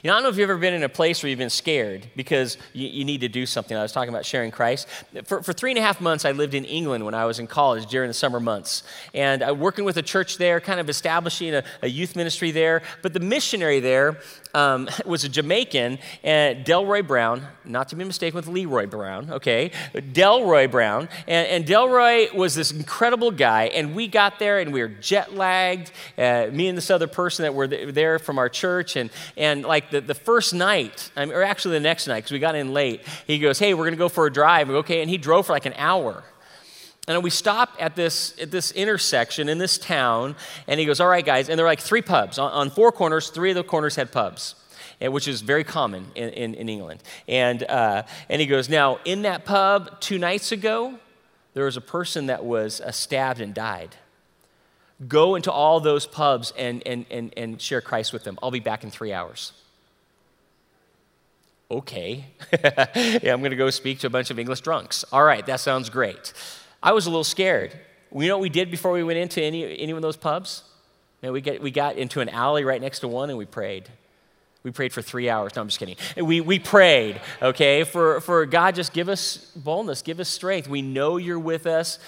You know, I don't know if you've ever been in a place where you've been scared because you, you, need to do something. I was talking about sharing Christ. For, for three and a half months, I lived in England when I was in college during the summer months. And uh, working with a church there, kind of establishing a, a youth ministry there. But the missionary there um, was a Jamaican, and Delroy Brown, not to be mistaken with Leroy Brown, okay? Delroy Brown. And, and Delroy was this incredible guy. And we got there and we were jet lagged, uh, me and this other person that were there from our church. And, and like the, the first night, or actually the next night, because we got in late, he goes, Hey, we're going to go for a drive. Go, okay. And he drove for like an hour. And we stop at this, at this intersection in this town, and he goes, All right, guys. And there are like three pubs. On, on four corners, three of the corners had pubs, which is very common in, in, in England. And, uh, and he goes, Now, in that pub two nights ago, there was a person that was uh, stabbed and died. Go into all those pubs and, and, and, and share Christ with them. I'll be back in three hours. Okay. yeah, I'm going to go speak to a bunch of English drunks. All right, that sounds great. I was a little scared. You know what we did before we went into any, any of those pubs? Man, we, get, we got into an alley right next to one and we prayed. We prayed for three hours. No, I'm just kidding. We, we prayed, okay, for, for God, just give us boldness, give us strength. We know you're with us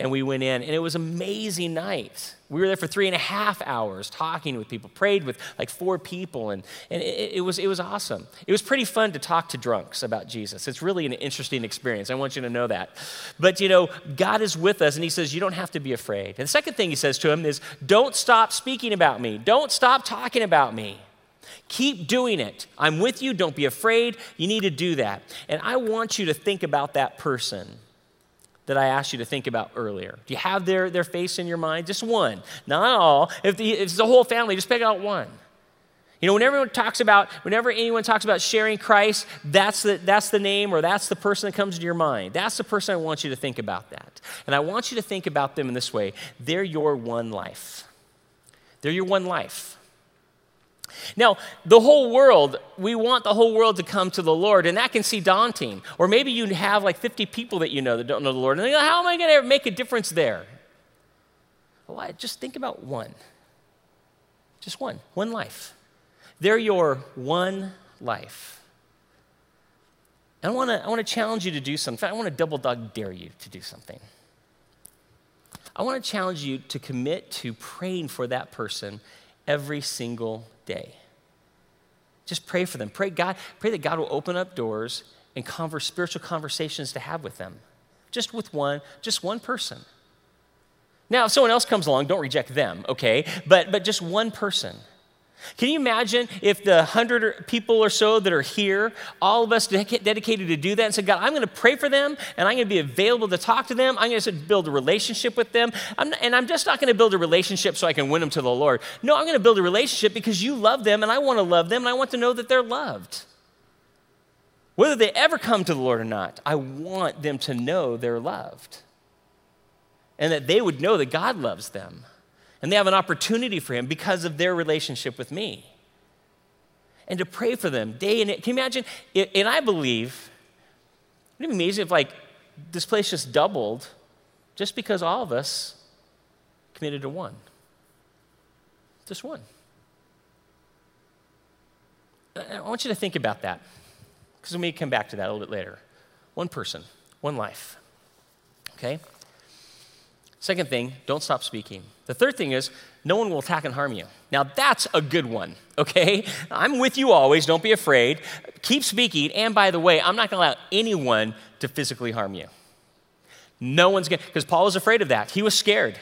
and we went in and it was amazing night we were there for three and a half hours talking with people prayed with like four people and, and it, it, was, it was awesome. It was pretty fun to talk to drunks about jesus. It's really an interesting experience. I want you to know that. But you know god is with us and he says you don't have to be afraid. And the second thing he says to him is don't stop speaking about me. Don't stop talking about me. Keep doing it. I'm with you. Don't be afraid. You need to do that. And I want you to think about that person that I asked you to think about earlier? Do you have their, their face in your mind? Just one, not all. If, the, if it's the whole family, just pick out one. You know, whenever anyone talks about, whenever anyone talks about sharing Christ, that's the, that's the name or that's the person that comes to your mind. That's the person I want you to think about that. And I want you to think about them in this way they're your one life. They're your one life. Now, the whole world, we want the whole world to come to the Lord, and that can seem daunting. Or maybe you have like 50 people that you know that don't know the Lord, and they go, How am I going to make a difference there? Well, just think about one. Just one, one life. They're your one life. And I want to I wanna challenge you to do something. I want to double dog dare you to do something. I want to challenge you to commit to praying for that person every single day. Just pray for them. Pray God, pray that God will open up doors and converse, spiritual conversations to have with them. Just with one, just one person. Now, if someone else comes along, don't reject them, okay? But but just one person. Can you imagine if the hundred people or so that are here, all of us dedicated to do that and said, God, I'm going to pray for them and I'm going to be available to talk to them. I'm going to build a relationship with them. I'm not, and I'm just not going to build a relationship so I can win them to the Lord. No, I'm going to build a relationship because you love them and I want to love them and I want to know that they're loved. Whether they ever come to the Lord or not, I want them to know they're loved and that they would know that God loves them and they have an opportunity for Him because of their relationship with me. And to pray for them day and night. Can you imagine? And I believe, wouldn't it be amazing if like this place just doubled just because all of us committed to one? Just one. I want you to think about that because we may come back to that a little bit later. One person, one life. Okay? Second thing, don't stop speaking. The third thing is, no one will attack and harm you. Now, that's a good one, okay? I'm with you always. Don't be afraid. Keep speaking. And by the way, I'm not going to allow anyone to physically harm you. No one's going to, because Paul was afraid of that. He was scared.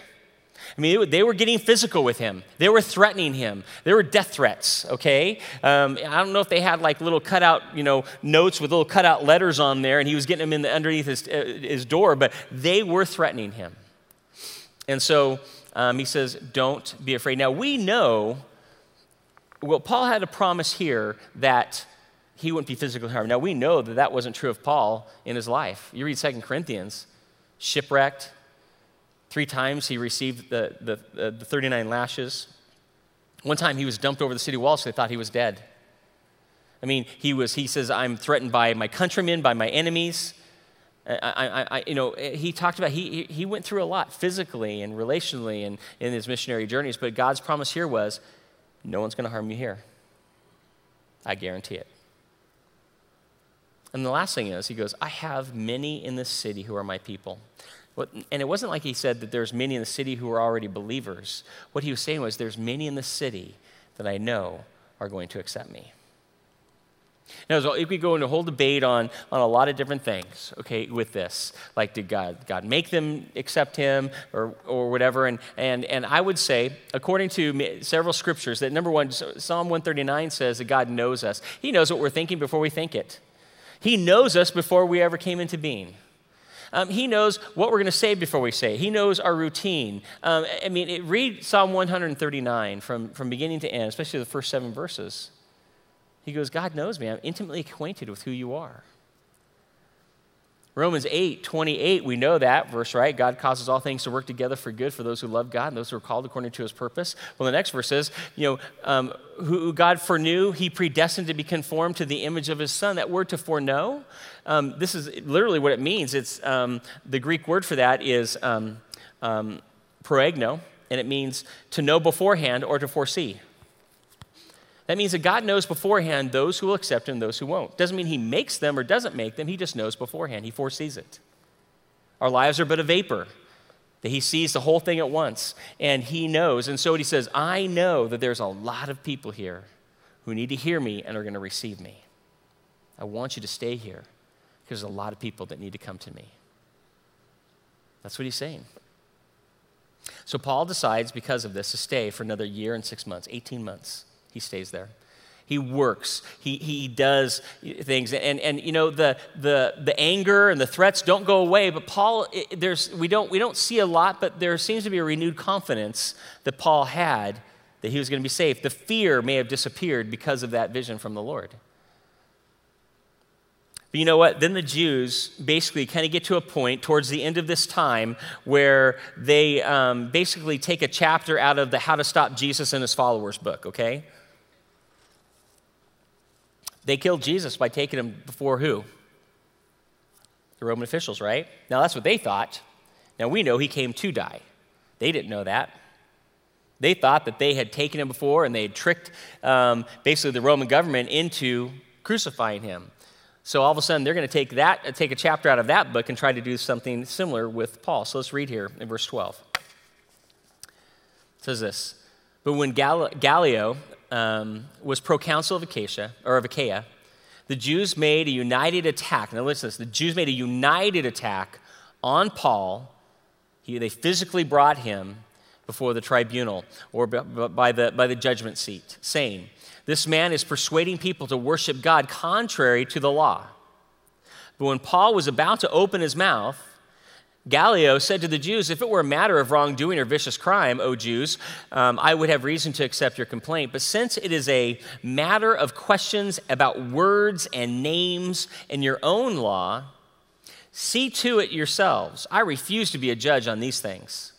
I mean, they were getting physical with him. They were threatening him. There were death threats, okay? Um, I don't know if they had like little cutout, you know, notes with little cutout letters on there and he was getting them in the, underneath his, uh, his door, but they were threatening him. And so um, he says, Don't be afraid. Now, we know, well, Paul had a promise here that he wouldn't be physically harmed. Now, we know that that wasn't true of Paul in his life. You read 2 Corinthians, shipwrecked. Three times he received the, the, the 39 lashes. One time he was dumped over the city wall, so they thought he was dead. I mean, he was, he says, I'm threatened by my countrymen, by my enemies. I, I, I, you know, eh, he talked about he, he went through a lot physically and relationally and in his missionary journeys, but God's promise here was no one's going to harm you here. I guarantee it. And the last thing is, he goes, I have many in this city who are my people. And it wasn't like he said that there's many in the city who are already believers. What he was saying was, there's many in the city that I know are going to accept me. Now, so we go into a whole debate on, on a lot of different things, okay, with this. Like, did God, God make them accept him or, or whatever? And, and, and I would say, according to several scriptures, that number one, Psalm 139 says that God knows us. He knows what we're thinking before we think it, He knows us before we ever came into being. Um, he knows what we're going to say before we say. It. He knows our routine. Um, I mean, it, read Psalm 139 from, from beginning to end, especially the first seven verses. He goes, God knows me. I'm intimately acquainted with who you are. Romans 8, 28, we know that verse, right? God causes all things to work together for good for those who love God and those who are called according to his purpose. Well, the next verse says, you know, um, who God foreknew, he predestined to be conformed to the image of his son. That word to foreknow, um, this is literally what it means. It's um, the Greek word for that is um, um, proegno, and it means to know beforehand or to foresee. That means that God knows beforehand those who will accept him those who won't. Doesn't mean he makes them or doesn't make them, he just knows beforehand. He foresees it. Our lives are but a vapor. That he sees the whole thing at once and he knows. And so he says, I know that there's a lot of people here who need to hear me and are going to receive me. I want you to stay here because there's a lot of people that need to come to me. That's what he's saying. So Paul decides, because of this, to stay for another year and six months, 18 months he stays there. He works. He, he does things. And, and you know, the, the, the anger and the threats don't go away. But Paul, there's, we, don't, we don't see a lot, but there seems to be a renewed confidence that Paul had that he was going to be safe. The fear may have disappeared because of that vision from the Lord. But you know what? Then the Jews basically kind of get to a point towards the end of this time where they um, basically take a chapter out of the How to Stop Jesus and His Followers book, okay? They killed Jesus by taking him before who? The Roman officials, right? Now that's what they thought. Now we know he came to die. They didn't know that. They thought that they had taken him before and they had tricked um, basically the Roman government into crucifying him. So all of a sudden they're going to take that, take a chapter out of that book and try to do something similar with Paul. So let's read here in verse 12. It says this But when Gallio um, was proconsul of Acacia, or of Achaia, the Jews made a united attack. Now listen to this. The Jews made a united attack on Paul. He, they physically brought him before the tribunal or by the, by the judgment seat, saying, This man is persuading people to worship God contrary to the law. But when Paul was about to open his mouth, Gallio said to the Jews, If it were a matter of wrongdoing or vicious crime, O Jews, um, I would have reason to accept your complaint. But since it is a matter of questions about words and names in your own law, see to it yourselves. I refuse to be a judge on these things.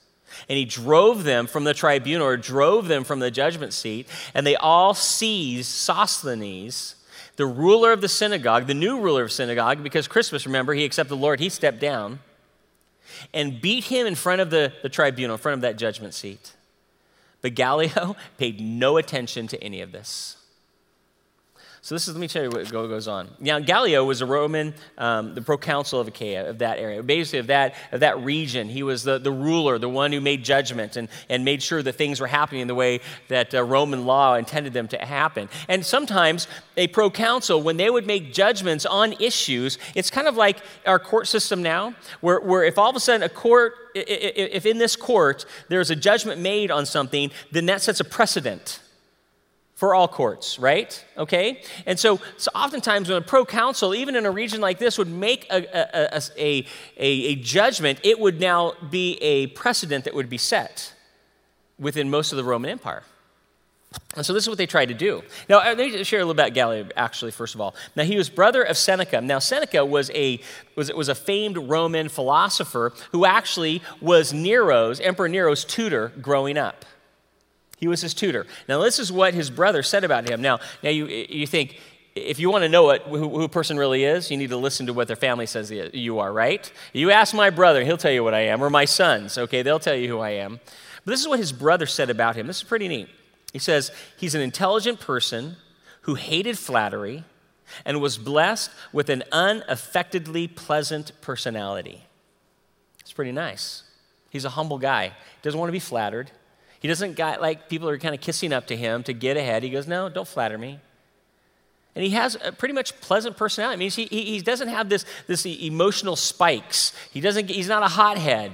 And he drove them from the tribunal or drove them from the judgment seat, and they all seized Sosthenes, the ruler of the synagogue, the new ruler of synagogue, because Crispus, remember, he accepted the Lord, he stepped down, and beat him in front of the, the tribunal, in front of that judgment seat. But Gallio paid no attention to any of this. So this is, let me tell you what goes on. Now, Gallio was a Roman, um, the proconsul of Achaia, of that area, basically of that, of that region. He was the, the ruler, the one who made judgment and, and made sure that things were happening the way that uh, Roman law intended them to happen. And sometimes a proconsul, when they would make judgments on issues, it's kind of like our court system now, where, where if all of a sudden a court, if in this court there's a judgment made on something, then that sets a precedent for all courts, right? Okay? And so, so oftentimes when a proconsul, even in a region like this, would make a, a, a, a, judgment, it would now be a precedent that would be set within most of the Roman Empire. And so this is what they tried to do. Now, uh, let me share a little bit about Gallio, actually, first of all. Now, he was brother of Seneca. Now, Seneca was a, was, was a famed Roman philosopher who actually was Nero's, Emperor Nero's tutor growing up. He was his tutor. Now, this is what his brother said about him. Now, now you, you think, if you want to know what, who, who, a person really is, you need to listen to what their family says you are, right? You ask my brother, he'll tell you what I am, or my sons, okay? They'll tell you who I am. But this is what his brother said about him. This is pretty neat. He says, he's an intelligent person who hated flattery and was blessed with an unaffectedly pleasant personality. It's pretty nice. He's a humble guy, doesn't want to be flattered. He doesn't got like people are kind of kissing up to him to get ahead. He goes, No, don't flatter me. And he has a pretty much pleasant personality. I mean, he, he, he doesn't have this, this emotional spikes. He doesn't, he's not a hothead.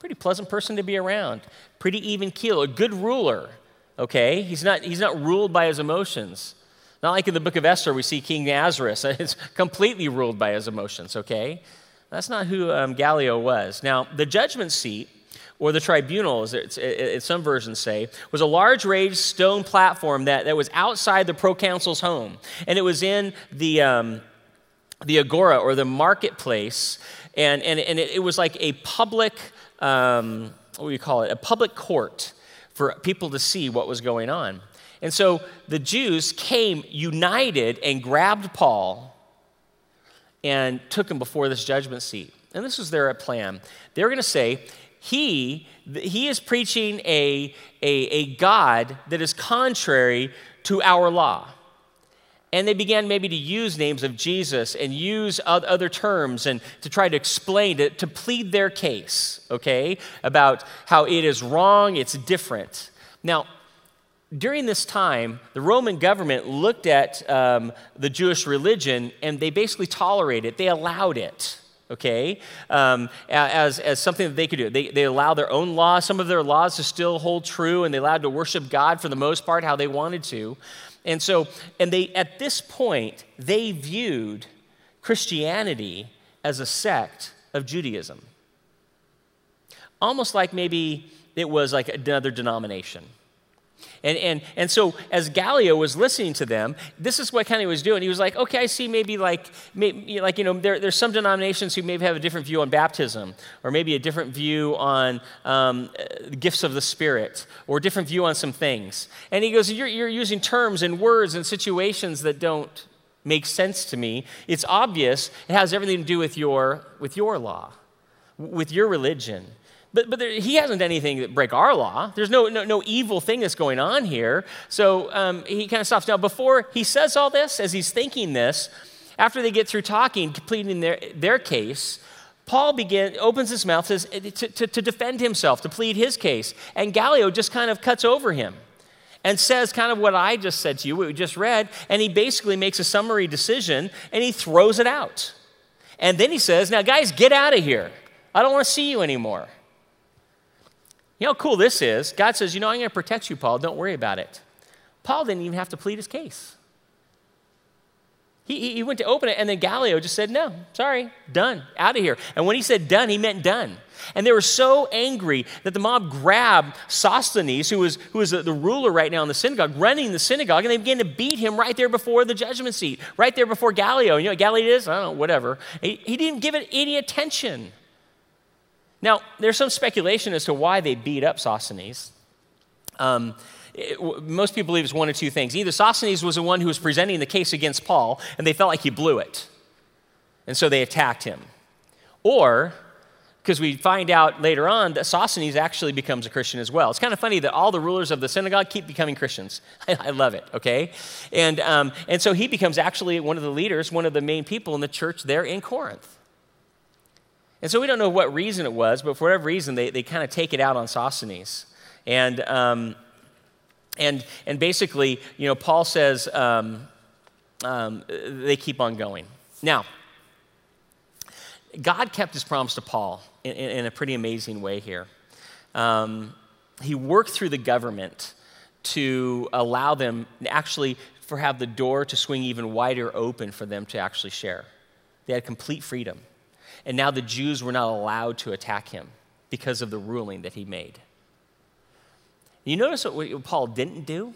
Pretty pleasant person to be around. Pretty even keel. A good ruler, okay? He's not, he's not ruled by his emotions. Not like in the book of Esther, we see King Ahasuerus. It's completely ruled by his emotions, okay? That's not who um, Gallio was. Now, the judgment seat or the tribunal, as, as some versions say, was a large raised stone platform that, that was outside the proconsul's home. And it was in the, um, the agora or the marketplace. And, and, and it, it was like a public, um, what do you call it? A public court for people to see what was going on. And so the Jews came united and grabbed Paul and took him before this judgment seat. And this was their plan. They were going to say, he, he is preaching a, a, a God that is contrary to our law. And they began maybe to use names of Jesus and use other terms and to try to explain, to, to plead their case, okay, about how it is wrong, it's different. Now, during this time, the Roman government looked at um, the Jewish religion and they basically tolerated it, they allowed it okay, um, as, as something that they could do. They, they allow their own laws, some of their laws to still hold true, and they allowed to worship God for the most part how they wanted to. And so, and they, at this point, they viewed Christianity as a sect of Judaism. Almost like maybe it was like another denomination. And, and, and so as Gallio was listening to them, this is what of was doing. He was like, okay, I see maybe like, maybe, like you know, there, there's some denominations who maybe have a different view on baptism, or maybe a different view on um, gifts of the Spirit, or a different view on some things. And he goes, you're, you're using terms and words and situations that don't make sense to me. It's obvious. It has everything to do with your, with your law, with your religion. But, but there, he hasn't done anything that break our law. There's no, no, no evil thing that's going on here. So um, he kind of stops. Now, before he says all this, as he's thinking this, after they get through talking, completing their, their case, Paul begin, opens his mouth says, eh, to, to, to defend himself, to plead his case. And Gallio just kind of cuts over him and says kind of what I just said to you, what we just read, and he basically makes a summary decision and he throws it out. And then he says, Now, guys, get out of here. I don't want to see you anymore. You know how cool this is? God says, You know, I'm going to protect you, Paul. Don't worry about it. Paul didn't even have to plead his case. He, he went to open it, and then Gallio just said, No, sorry, done, out of here. And when he said done, he meant done. And they were so angry that the mob grabbed Sosthenes, who was, who was the ruler right now in the synagogue, running the synagogue, and they began to beat him right there before the judgment seat, right there before Gallio. You know what Gallio is? I don't know, whatever. He, he didn't give it any attention. Now, there's some speculation as to why they beat up Sosthenes. Um, it, most people believe it's one of two things. Either Sosthenes was the one who was presenting the case against Paul, and they felt like he blew it, and so they attacked him. Or, because we find out later on that Sosthenes actually becomes a Christian as well. It's kind of funny that all the rulers of the synagogue keep becoming Christians. I, I love it, okay? And, um, and so he becomes actually one of the leaders, one of the main people in the church there in Corinth. And so we don't know what reason it was, but for whatever reason, they, they kind of take it out on Sosthenes. And, um, and, and basically, you know, Paul says um, um, they keep on going. Now, God kept his promise to Paul in, in a pretty amazing way here. Um, he worked through the government to allow them actually for have the door to swing even wider open for them to actually share. They had complete freedom. And now the Jews were not allowed to attack him because of the ruling that he made. You notice what Paul didn't do?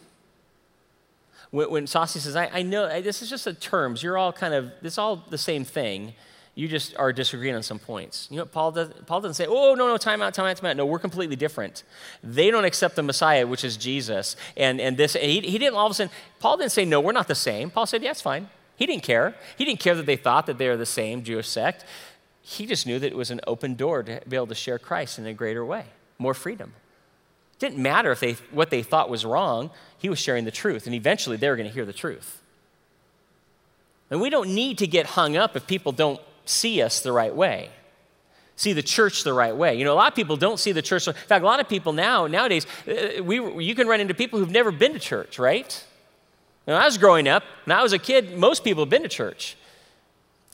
When, when Saucy says, I, I know this is just the terms, you're all kind of, is all the same thing. You just are disagreeing on some points. You know Paul does? Paul doesn't say, oh, no, no, time out, time out, time out. No, we're completely different. They don't accept the Messiah, which is Jesus. And, and this, and he, he didn't all of a sudden, Paul didn't say, no, we're not the same. Paul said, yeah, it's fine. He didn't care. He didn't care that they thought that they were the same Jewish sect. He just knew that it was an open door to be able to share Christ in a greater way, more freedom. It didn't matter if they, what they thought was wrong, he was sharing the truth, and eventually they were going to hear the truth. And we don't need to get hung up if people don't see us the right way, see the church the right way. You know, a lot of people don't see the church. In fact, a lot of people now, nowadays, uh, we, you can run into people who've never been to church, right? When I was growing up, when I was a kid, most people have been to church.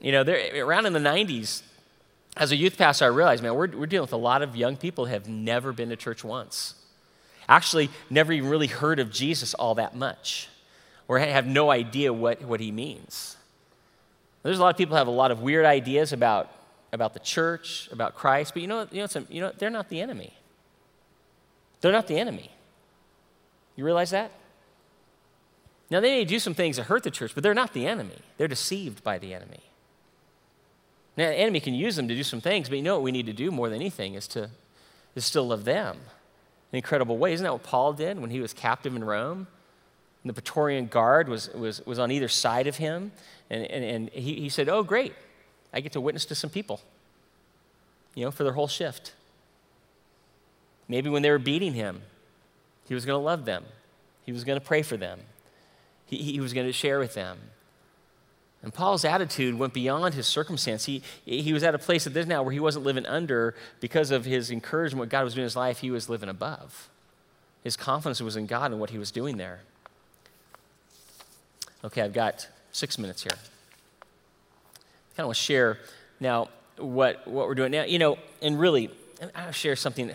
You know, around in the 90s, as a youth pastor, I realized, man, we're, we're dealing with a lot of young people who have never been to church once. Actually, never even really heard of Jesus all that much, or have no idea what, what he means. There's a lot of people have a lot of weird ideas about, about the church, about Christ, but you know, you know, you know, they're not the enemy. They're not the enemy. You realize that? Now, they may do some things that hurt the church, but they're not the enemy. They're deceived by the enemy. Now, the enemy can use them to do some things, but you know what we need to do more than anything is to is still love them in incredible way. Isn't that what Paul did when he was captive in Rome? And the Praetorian Guard was, was, was on either side of him, and, and, and he, he said, Oh, great, I get to witness to some people, you know, for their whole shift. Maybe when they were beating him, he was going to love them, he was going to pray for them, he, he was going to share with them. And Paul's attitude went beyond his circumstance. He, he was at a place at this now where he wasn't living under because of his encouragement, what God was doing in his life, he was living above. His confidence was in God and what he was doing there. Okay, I've got six minutes here. I kind of want to share now what, what we're doing now. You know, and really, I'll share something.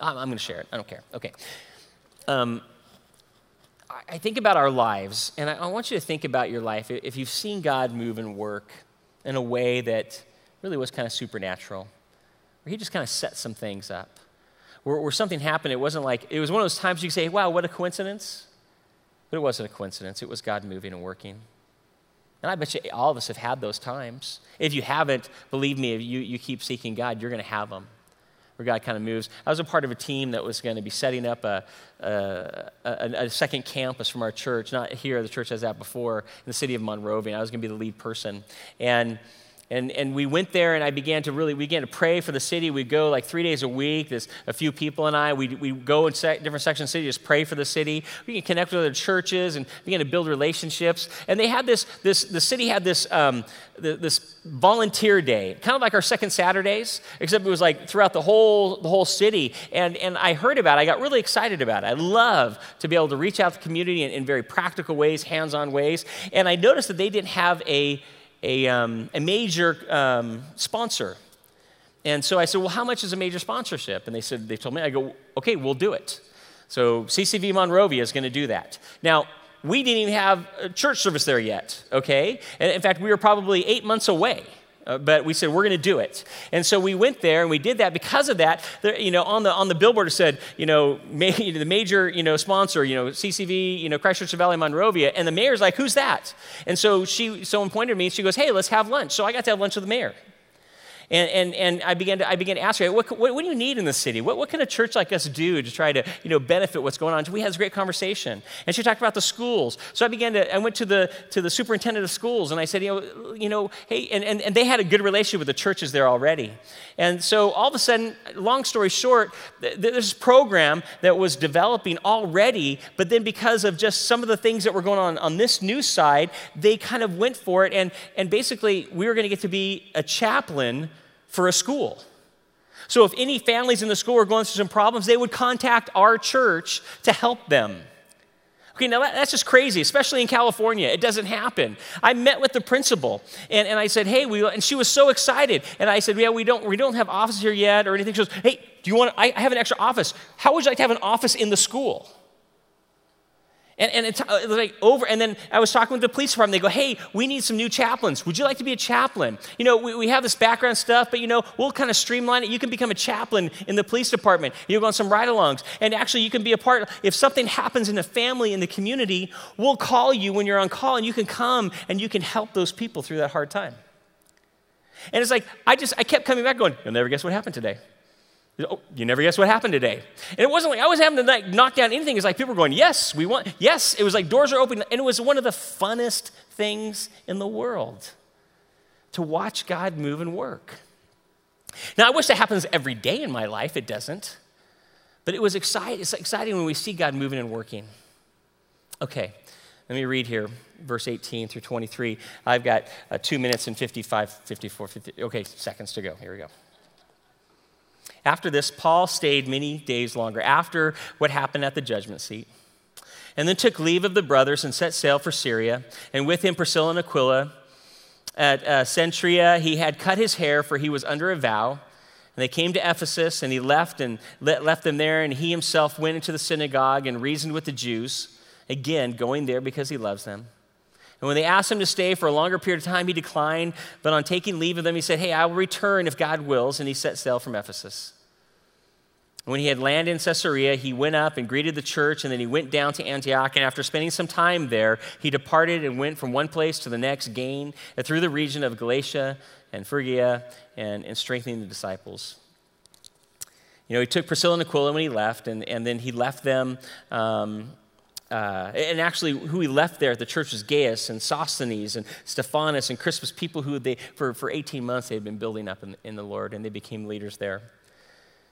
I'm, I'm going to share it. I don't care. Okay. Um, I think about our lives, and I want you to think about your life. If you've seen God move and work in a way that really was kind of supernatural, where He just kind of set some things up, where, where something happened. It wasn't like, it was one of those times you say, wow, what a coincidence. But it wasn't a coincidence, it was God moving and working. And I bet you all of us have had those times. If you haven't, believe me, if you, you keep seeking God, you're going to have them where God kind of moves. I was a part of a team that was going to be setting up a, a, a, a, second campus from our church, not here, the church has that before, in the city of Monrovia. I was going to be the lead person. And and, and we went there and I began to really, we began to pray for the city. We'd go like three days a week. There's a few people and I, we we go in different sections of the city, just pray for the city. We can connect with other churches and begin to build relationships. And they had this, this the city had this, um, the, this volunteer day, kind of like our second Saturdays, except it was like throughout the whole, the whole city. And, and I heard about it. I got really excited about it. I love to be able to reach out to the community in, in very practical ways, hands-on ways. And I noticed that they didn't have a, a, um, a major um, sponsor. And so I said, Well, how much is a major sponsorship? And they said, They told me, I go, Okay, we'll do it. So CCV Monrovia is going to do that. Now, we didn't even have a church service there yet, okay? And in fact, we were probably eight months away. Uh, but we said we're going to do it. And so we went there and we did that. Because of that there, you know on the on the billboard it said you know ma- the major you know sponsor you know ccv you know christchurch valley monrovia and the mayor's like who's that? And so she someone pointed to me and she goes hey let's have lunch. So i got to have lunch with the mayor and, and, and I, began to, I began to ask her, what, what, what, do you need in the city? What, what can a church like us do to try to you know, benefit what's going on? We had this great conversation. And she talked about the schools. So I began to, I went to the, to the superintendent of schools and I said, you know, you know hey, and, and, and they had a good relationship with the churches there already. And so all of a sudden, long story short, there's this program that was developing already, but then because of just some of the things that were going on on this new side, they kind of went for it. And, and basically, we were going to get to be a chaplain for a school. So if any families in the school were going through some problems, they would contact our church to help them. Okay, now that's just crazy, especially in California. It doesn't happen. I met with the principal and, and I said, hey, we, and she was so excited. And I said, yeah, we don't, we don't have office here yet or anything. She goes, hey, do you want, I have an extra office. How would you like to have an office in the school? And, and it's uh, like over, and then I was talking with the police department. They go, hey, we need some new chaplains. Would you like to be a chaplain? You know, we, we have this background stuff, but you know, we'll kind of streamline it. You can become a chaplain in the police department. You go on some ride alongs. And actually, you can be a part, if something happens in the family, in the community, we'll call you when you're on call, and you can come and you can help those people through that hard time. And it's like, I just, I kept coming back going, you'll never guess what happened today. Oh, you never guess what happened today. And it wasn't like I was having to like knock down anything. It's like people were going, yes, we want, yes. It was like doors are open. And it was one of the funnest things in the world to watch God move and work. Now, I wish that happens every day in my life. It doesn't. But it was exciting. It's exciting when we see God moving and working. Okay, let me read here, verse 18 through 23. I've got uh, two minutes and 55, 54, 50, okay, seconds to go. Here we go. After this, Paul stayed many days longer after what happened at the judgment seat, and then took leave of the brothers and set sail for Syria, and with him Priscilla and Aquila. At uh, Cenchrea, he had cut his hair, for he was under a vow. And they came to Ephesus, and he left and left them there, and he himself went into the synagogue and reasoned with the Jews, again, going there because he loves them. And when they asked him to stay for a longer period of time, he declined. But on taking leave of them, he said, Hey, I will return if God wills. And he set sail from Ephesus. When he had landed in Caesarea, he went up and greeted the church, and then he went down to Antioch. And after spending some time there, he departed and went from one place to the next, gained through the region of Galatia and Phrygia, and, and strengthening the disciples. You know, he took Priscilla and Aquila when he left, and, and then he left them. Um, uh, and actually, who he left there at the church was Gaius and Sosthenes and Stephanas and Crispus, people who they, for, for 18 months, they had been building up in, in the Lord, and they became leaders there.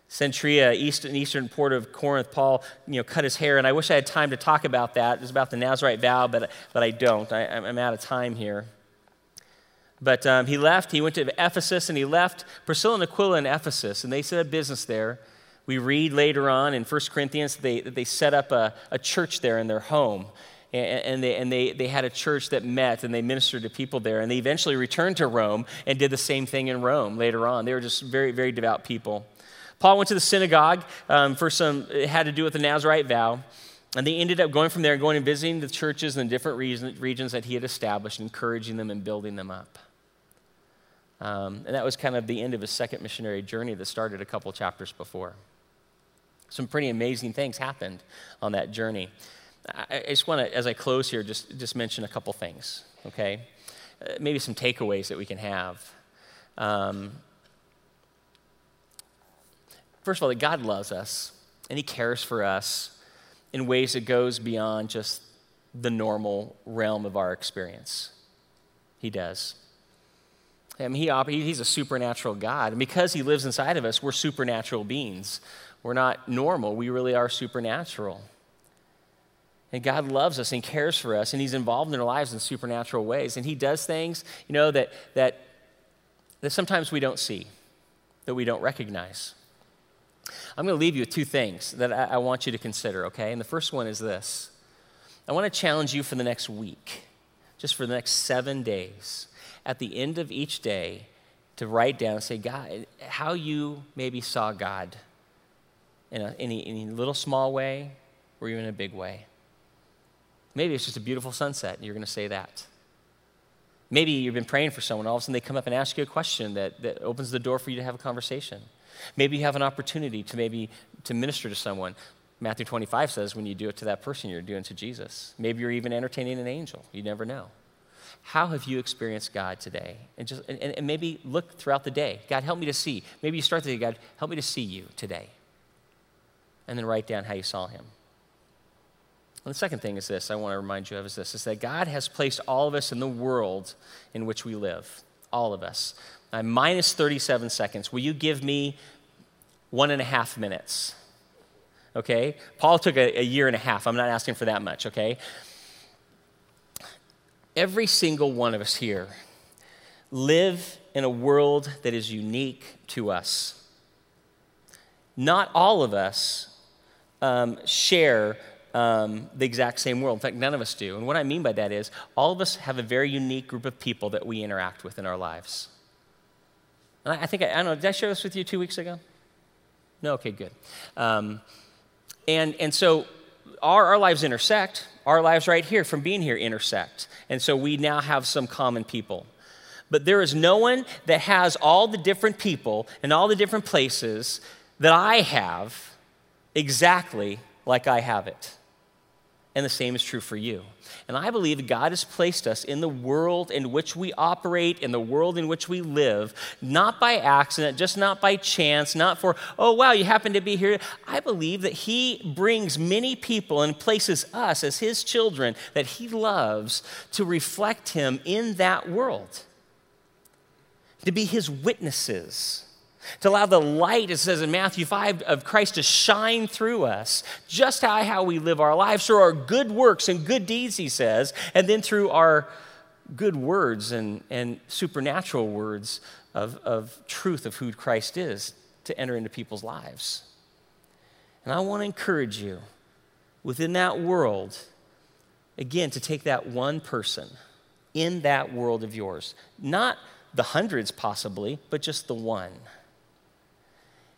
Cenchrea, eastern, eastern port of Corinth, Paul, you know, cut his hair, and I wish I had time to talk about that. It's about the Nazarite vow, but, but I don't. I, am out of time here. But um, he left. He went to Ephesus, and he left Priscilla and Aquila in Ephesus, and they set up business there. We read later on in 1 Corinthians that they, that they set up a, a church there in their home. And, they, and they, they had a church that met and they ministered to people there. And they eventually returned to Rome and did the same thing in Rome later on. They were just very, very devout people. Paul went to the synagogue um, for some, it had to do with the Nazarite vow. And they ended up going from there and going and visiting the churches in the different region, regions that he had established, encouraging them and building them up. Um, and that was kind of the end of his second missionary journey that started a couple chapters before. Some pretty amazing things happened on that journey. I, I just want to, as I close here, just, just mention a couple things, okay? Uh, maybe some takeaways that we can have. Um, first of all, that God loves us and He cares for us in ways that goes beyond just the normal realm of our experience. He does. I mean, he, he's a supernatural God. And because he lives inside of us, we're supernatural beings. We're not normal, we really are supernatural. And God loves us and cares for us, and He's involved in our lives in supernatural ways. And He does things, you know, that, that, that sometimes we don't see, that we don't recognize. I'm going to leave you with two things that I, I want you to consider, okay? And the first one is this I want to challenge you for the next week, just for the next seven days, at the end of each day, to write down say, God, how you maybe saw God in a, any, any little small way or even a big way. Maybe it's just a beautiful sunset, and you're going to say that. Maybe you've been praying for someone, all of a sudden they come up and ask you a question that, that opens the door for you to have a conversation. Maybe you have an opportunity to maybe to minister to someone. Matthew 25 says when you do it to that person, you're doing to Jesus. Maybe you're even entertaining an angel. You never know. How have you experienced God today? And, just, and, and maybe look throughout the day. God, help me to see. Maybe you start the day, God, help me to see you today. And then write down how you saw him. And the second thing is this I want to remind you of is this is that God has placed all of us in the world in which we live. All of us. I'm minus 37 seconds. Will you give me one and a half minutes? Okay? Paul took a, a year and a half. I'm not asking for that much, okay? Every single one of us here live in a world that is unique to us. Not all of us um, share um, the exact same world. In fact, none of us do. And what I mean by that is, all of us have a very unique group of people that we interact with in our lives. And I, I think, I, I, don't know, did I share this with you two weeks ago? No? Okay, good. Um, and, and so our, our lives intersect. Our lives right here, from being here, intersect. And so we now have some common people. But there is no one that has all the different people and all the different places that I have exactly like I have it. And the same is true for you. And I believe God has placed us in the world in which we operate, in the world in which we live, not by accident, just not by chance, not for, oh, wow, you happen to be here. I believe that He brings many people and places us as His children that He loves to reflect Him in that world, to be His witnesses to allow the light, it says in Matthew 5, of Christ to shine through us, just how, how we live our lives, through our good works and good deeds, he says, and then through our good words and, and supernatural words of, of truth of who Christ is to enter into people's lives. And I want to encourage you within that world, again, to take that one person in that world of yours, not the hundreds possibly, but just the one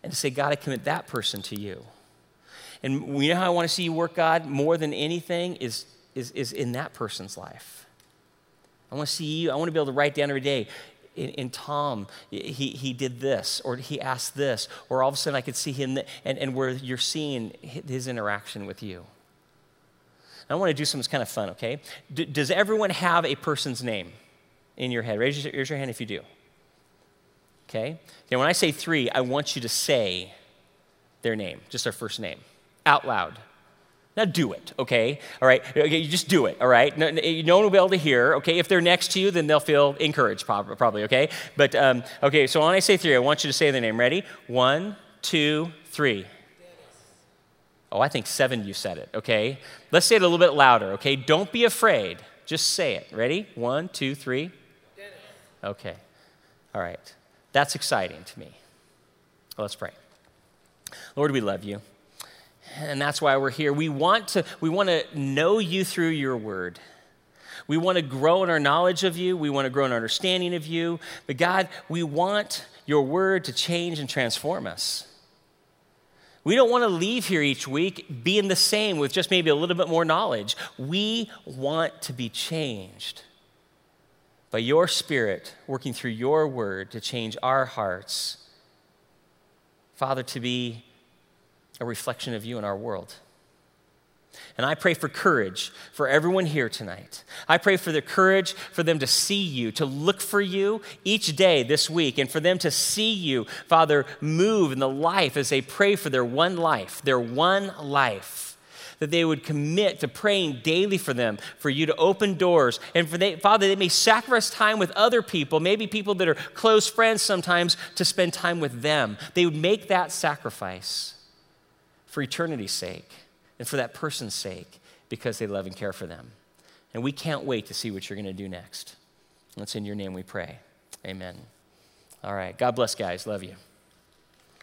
and to say, God, I commit that person to you. And we know how I want to see you work, God, more than anything is, is, is in that person's life. I want to see you, I want to be able to write down every day. In, in, Tom, he, he did this, or he asked this, or all of a sudden I could see him, and, and where you're seeing his interaction with you. I want to do something that's kind of fun, okay? D- does everyone have a person's name in your head? Raise your, raise your hand if you do. Okay? Now, when I say three, I want you to say their name, just their first name, out loud. Now do it, okay? All right, okay, you just do it, all right? No, no, one will be able to hear, okay? If they're next to you, then they'll feel encouraged, probably, okay? But, um, okay, so when I say three, I want you to say their name. Ready? One, two, three. Oh, I think seven you said it, okay? Let's say it a little bit louder, okay? Don't be afraid. Just say it. Ready? One, two, three. Okay. All right. That's exciting to me. let's pray. Lord, we love you. And that's why we're here. We want to, we want to know you through your word. We want to grow in our knowledge of you. We want to grow in our understanding of you. But God, we want your word to change and transform us. We don't want to leave here each week being the same with just maybe a little bit more knowledge. We want to be changed by your Spirit working through your word to change our hearts. Father, to be a reflection of you in our world. And I pray for courage for everyone here tonight. I pray for the courage for them to see you, to look for you each day this week, and for them to see you, Father, move in the life as they pray for their one life, their one life. That they would commit to praying daily for them, for you to open doors, and for they, Father, they may sacrifice time with other people, maybe people that are close friends sometimes, to spend time with them. They would make that sacrifice for eternity's sake and for that person's sake because they love and care for them. And we can't wait to see what you're going to do next. It's in your name we pray. Amen. All right. God bless, guys. Love you.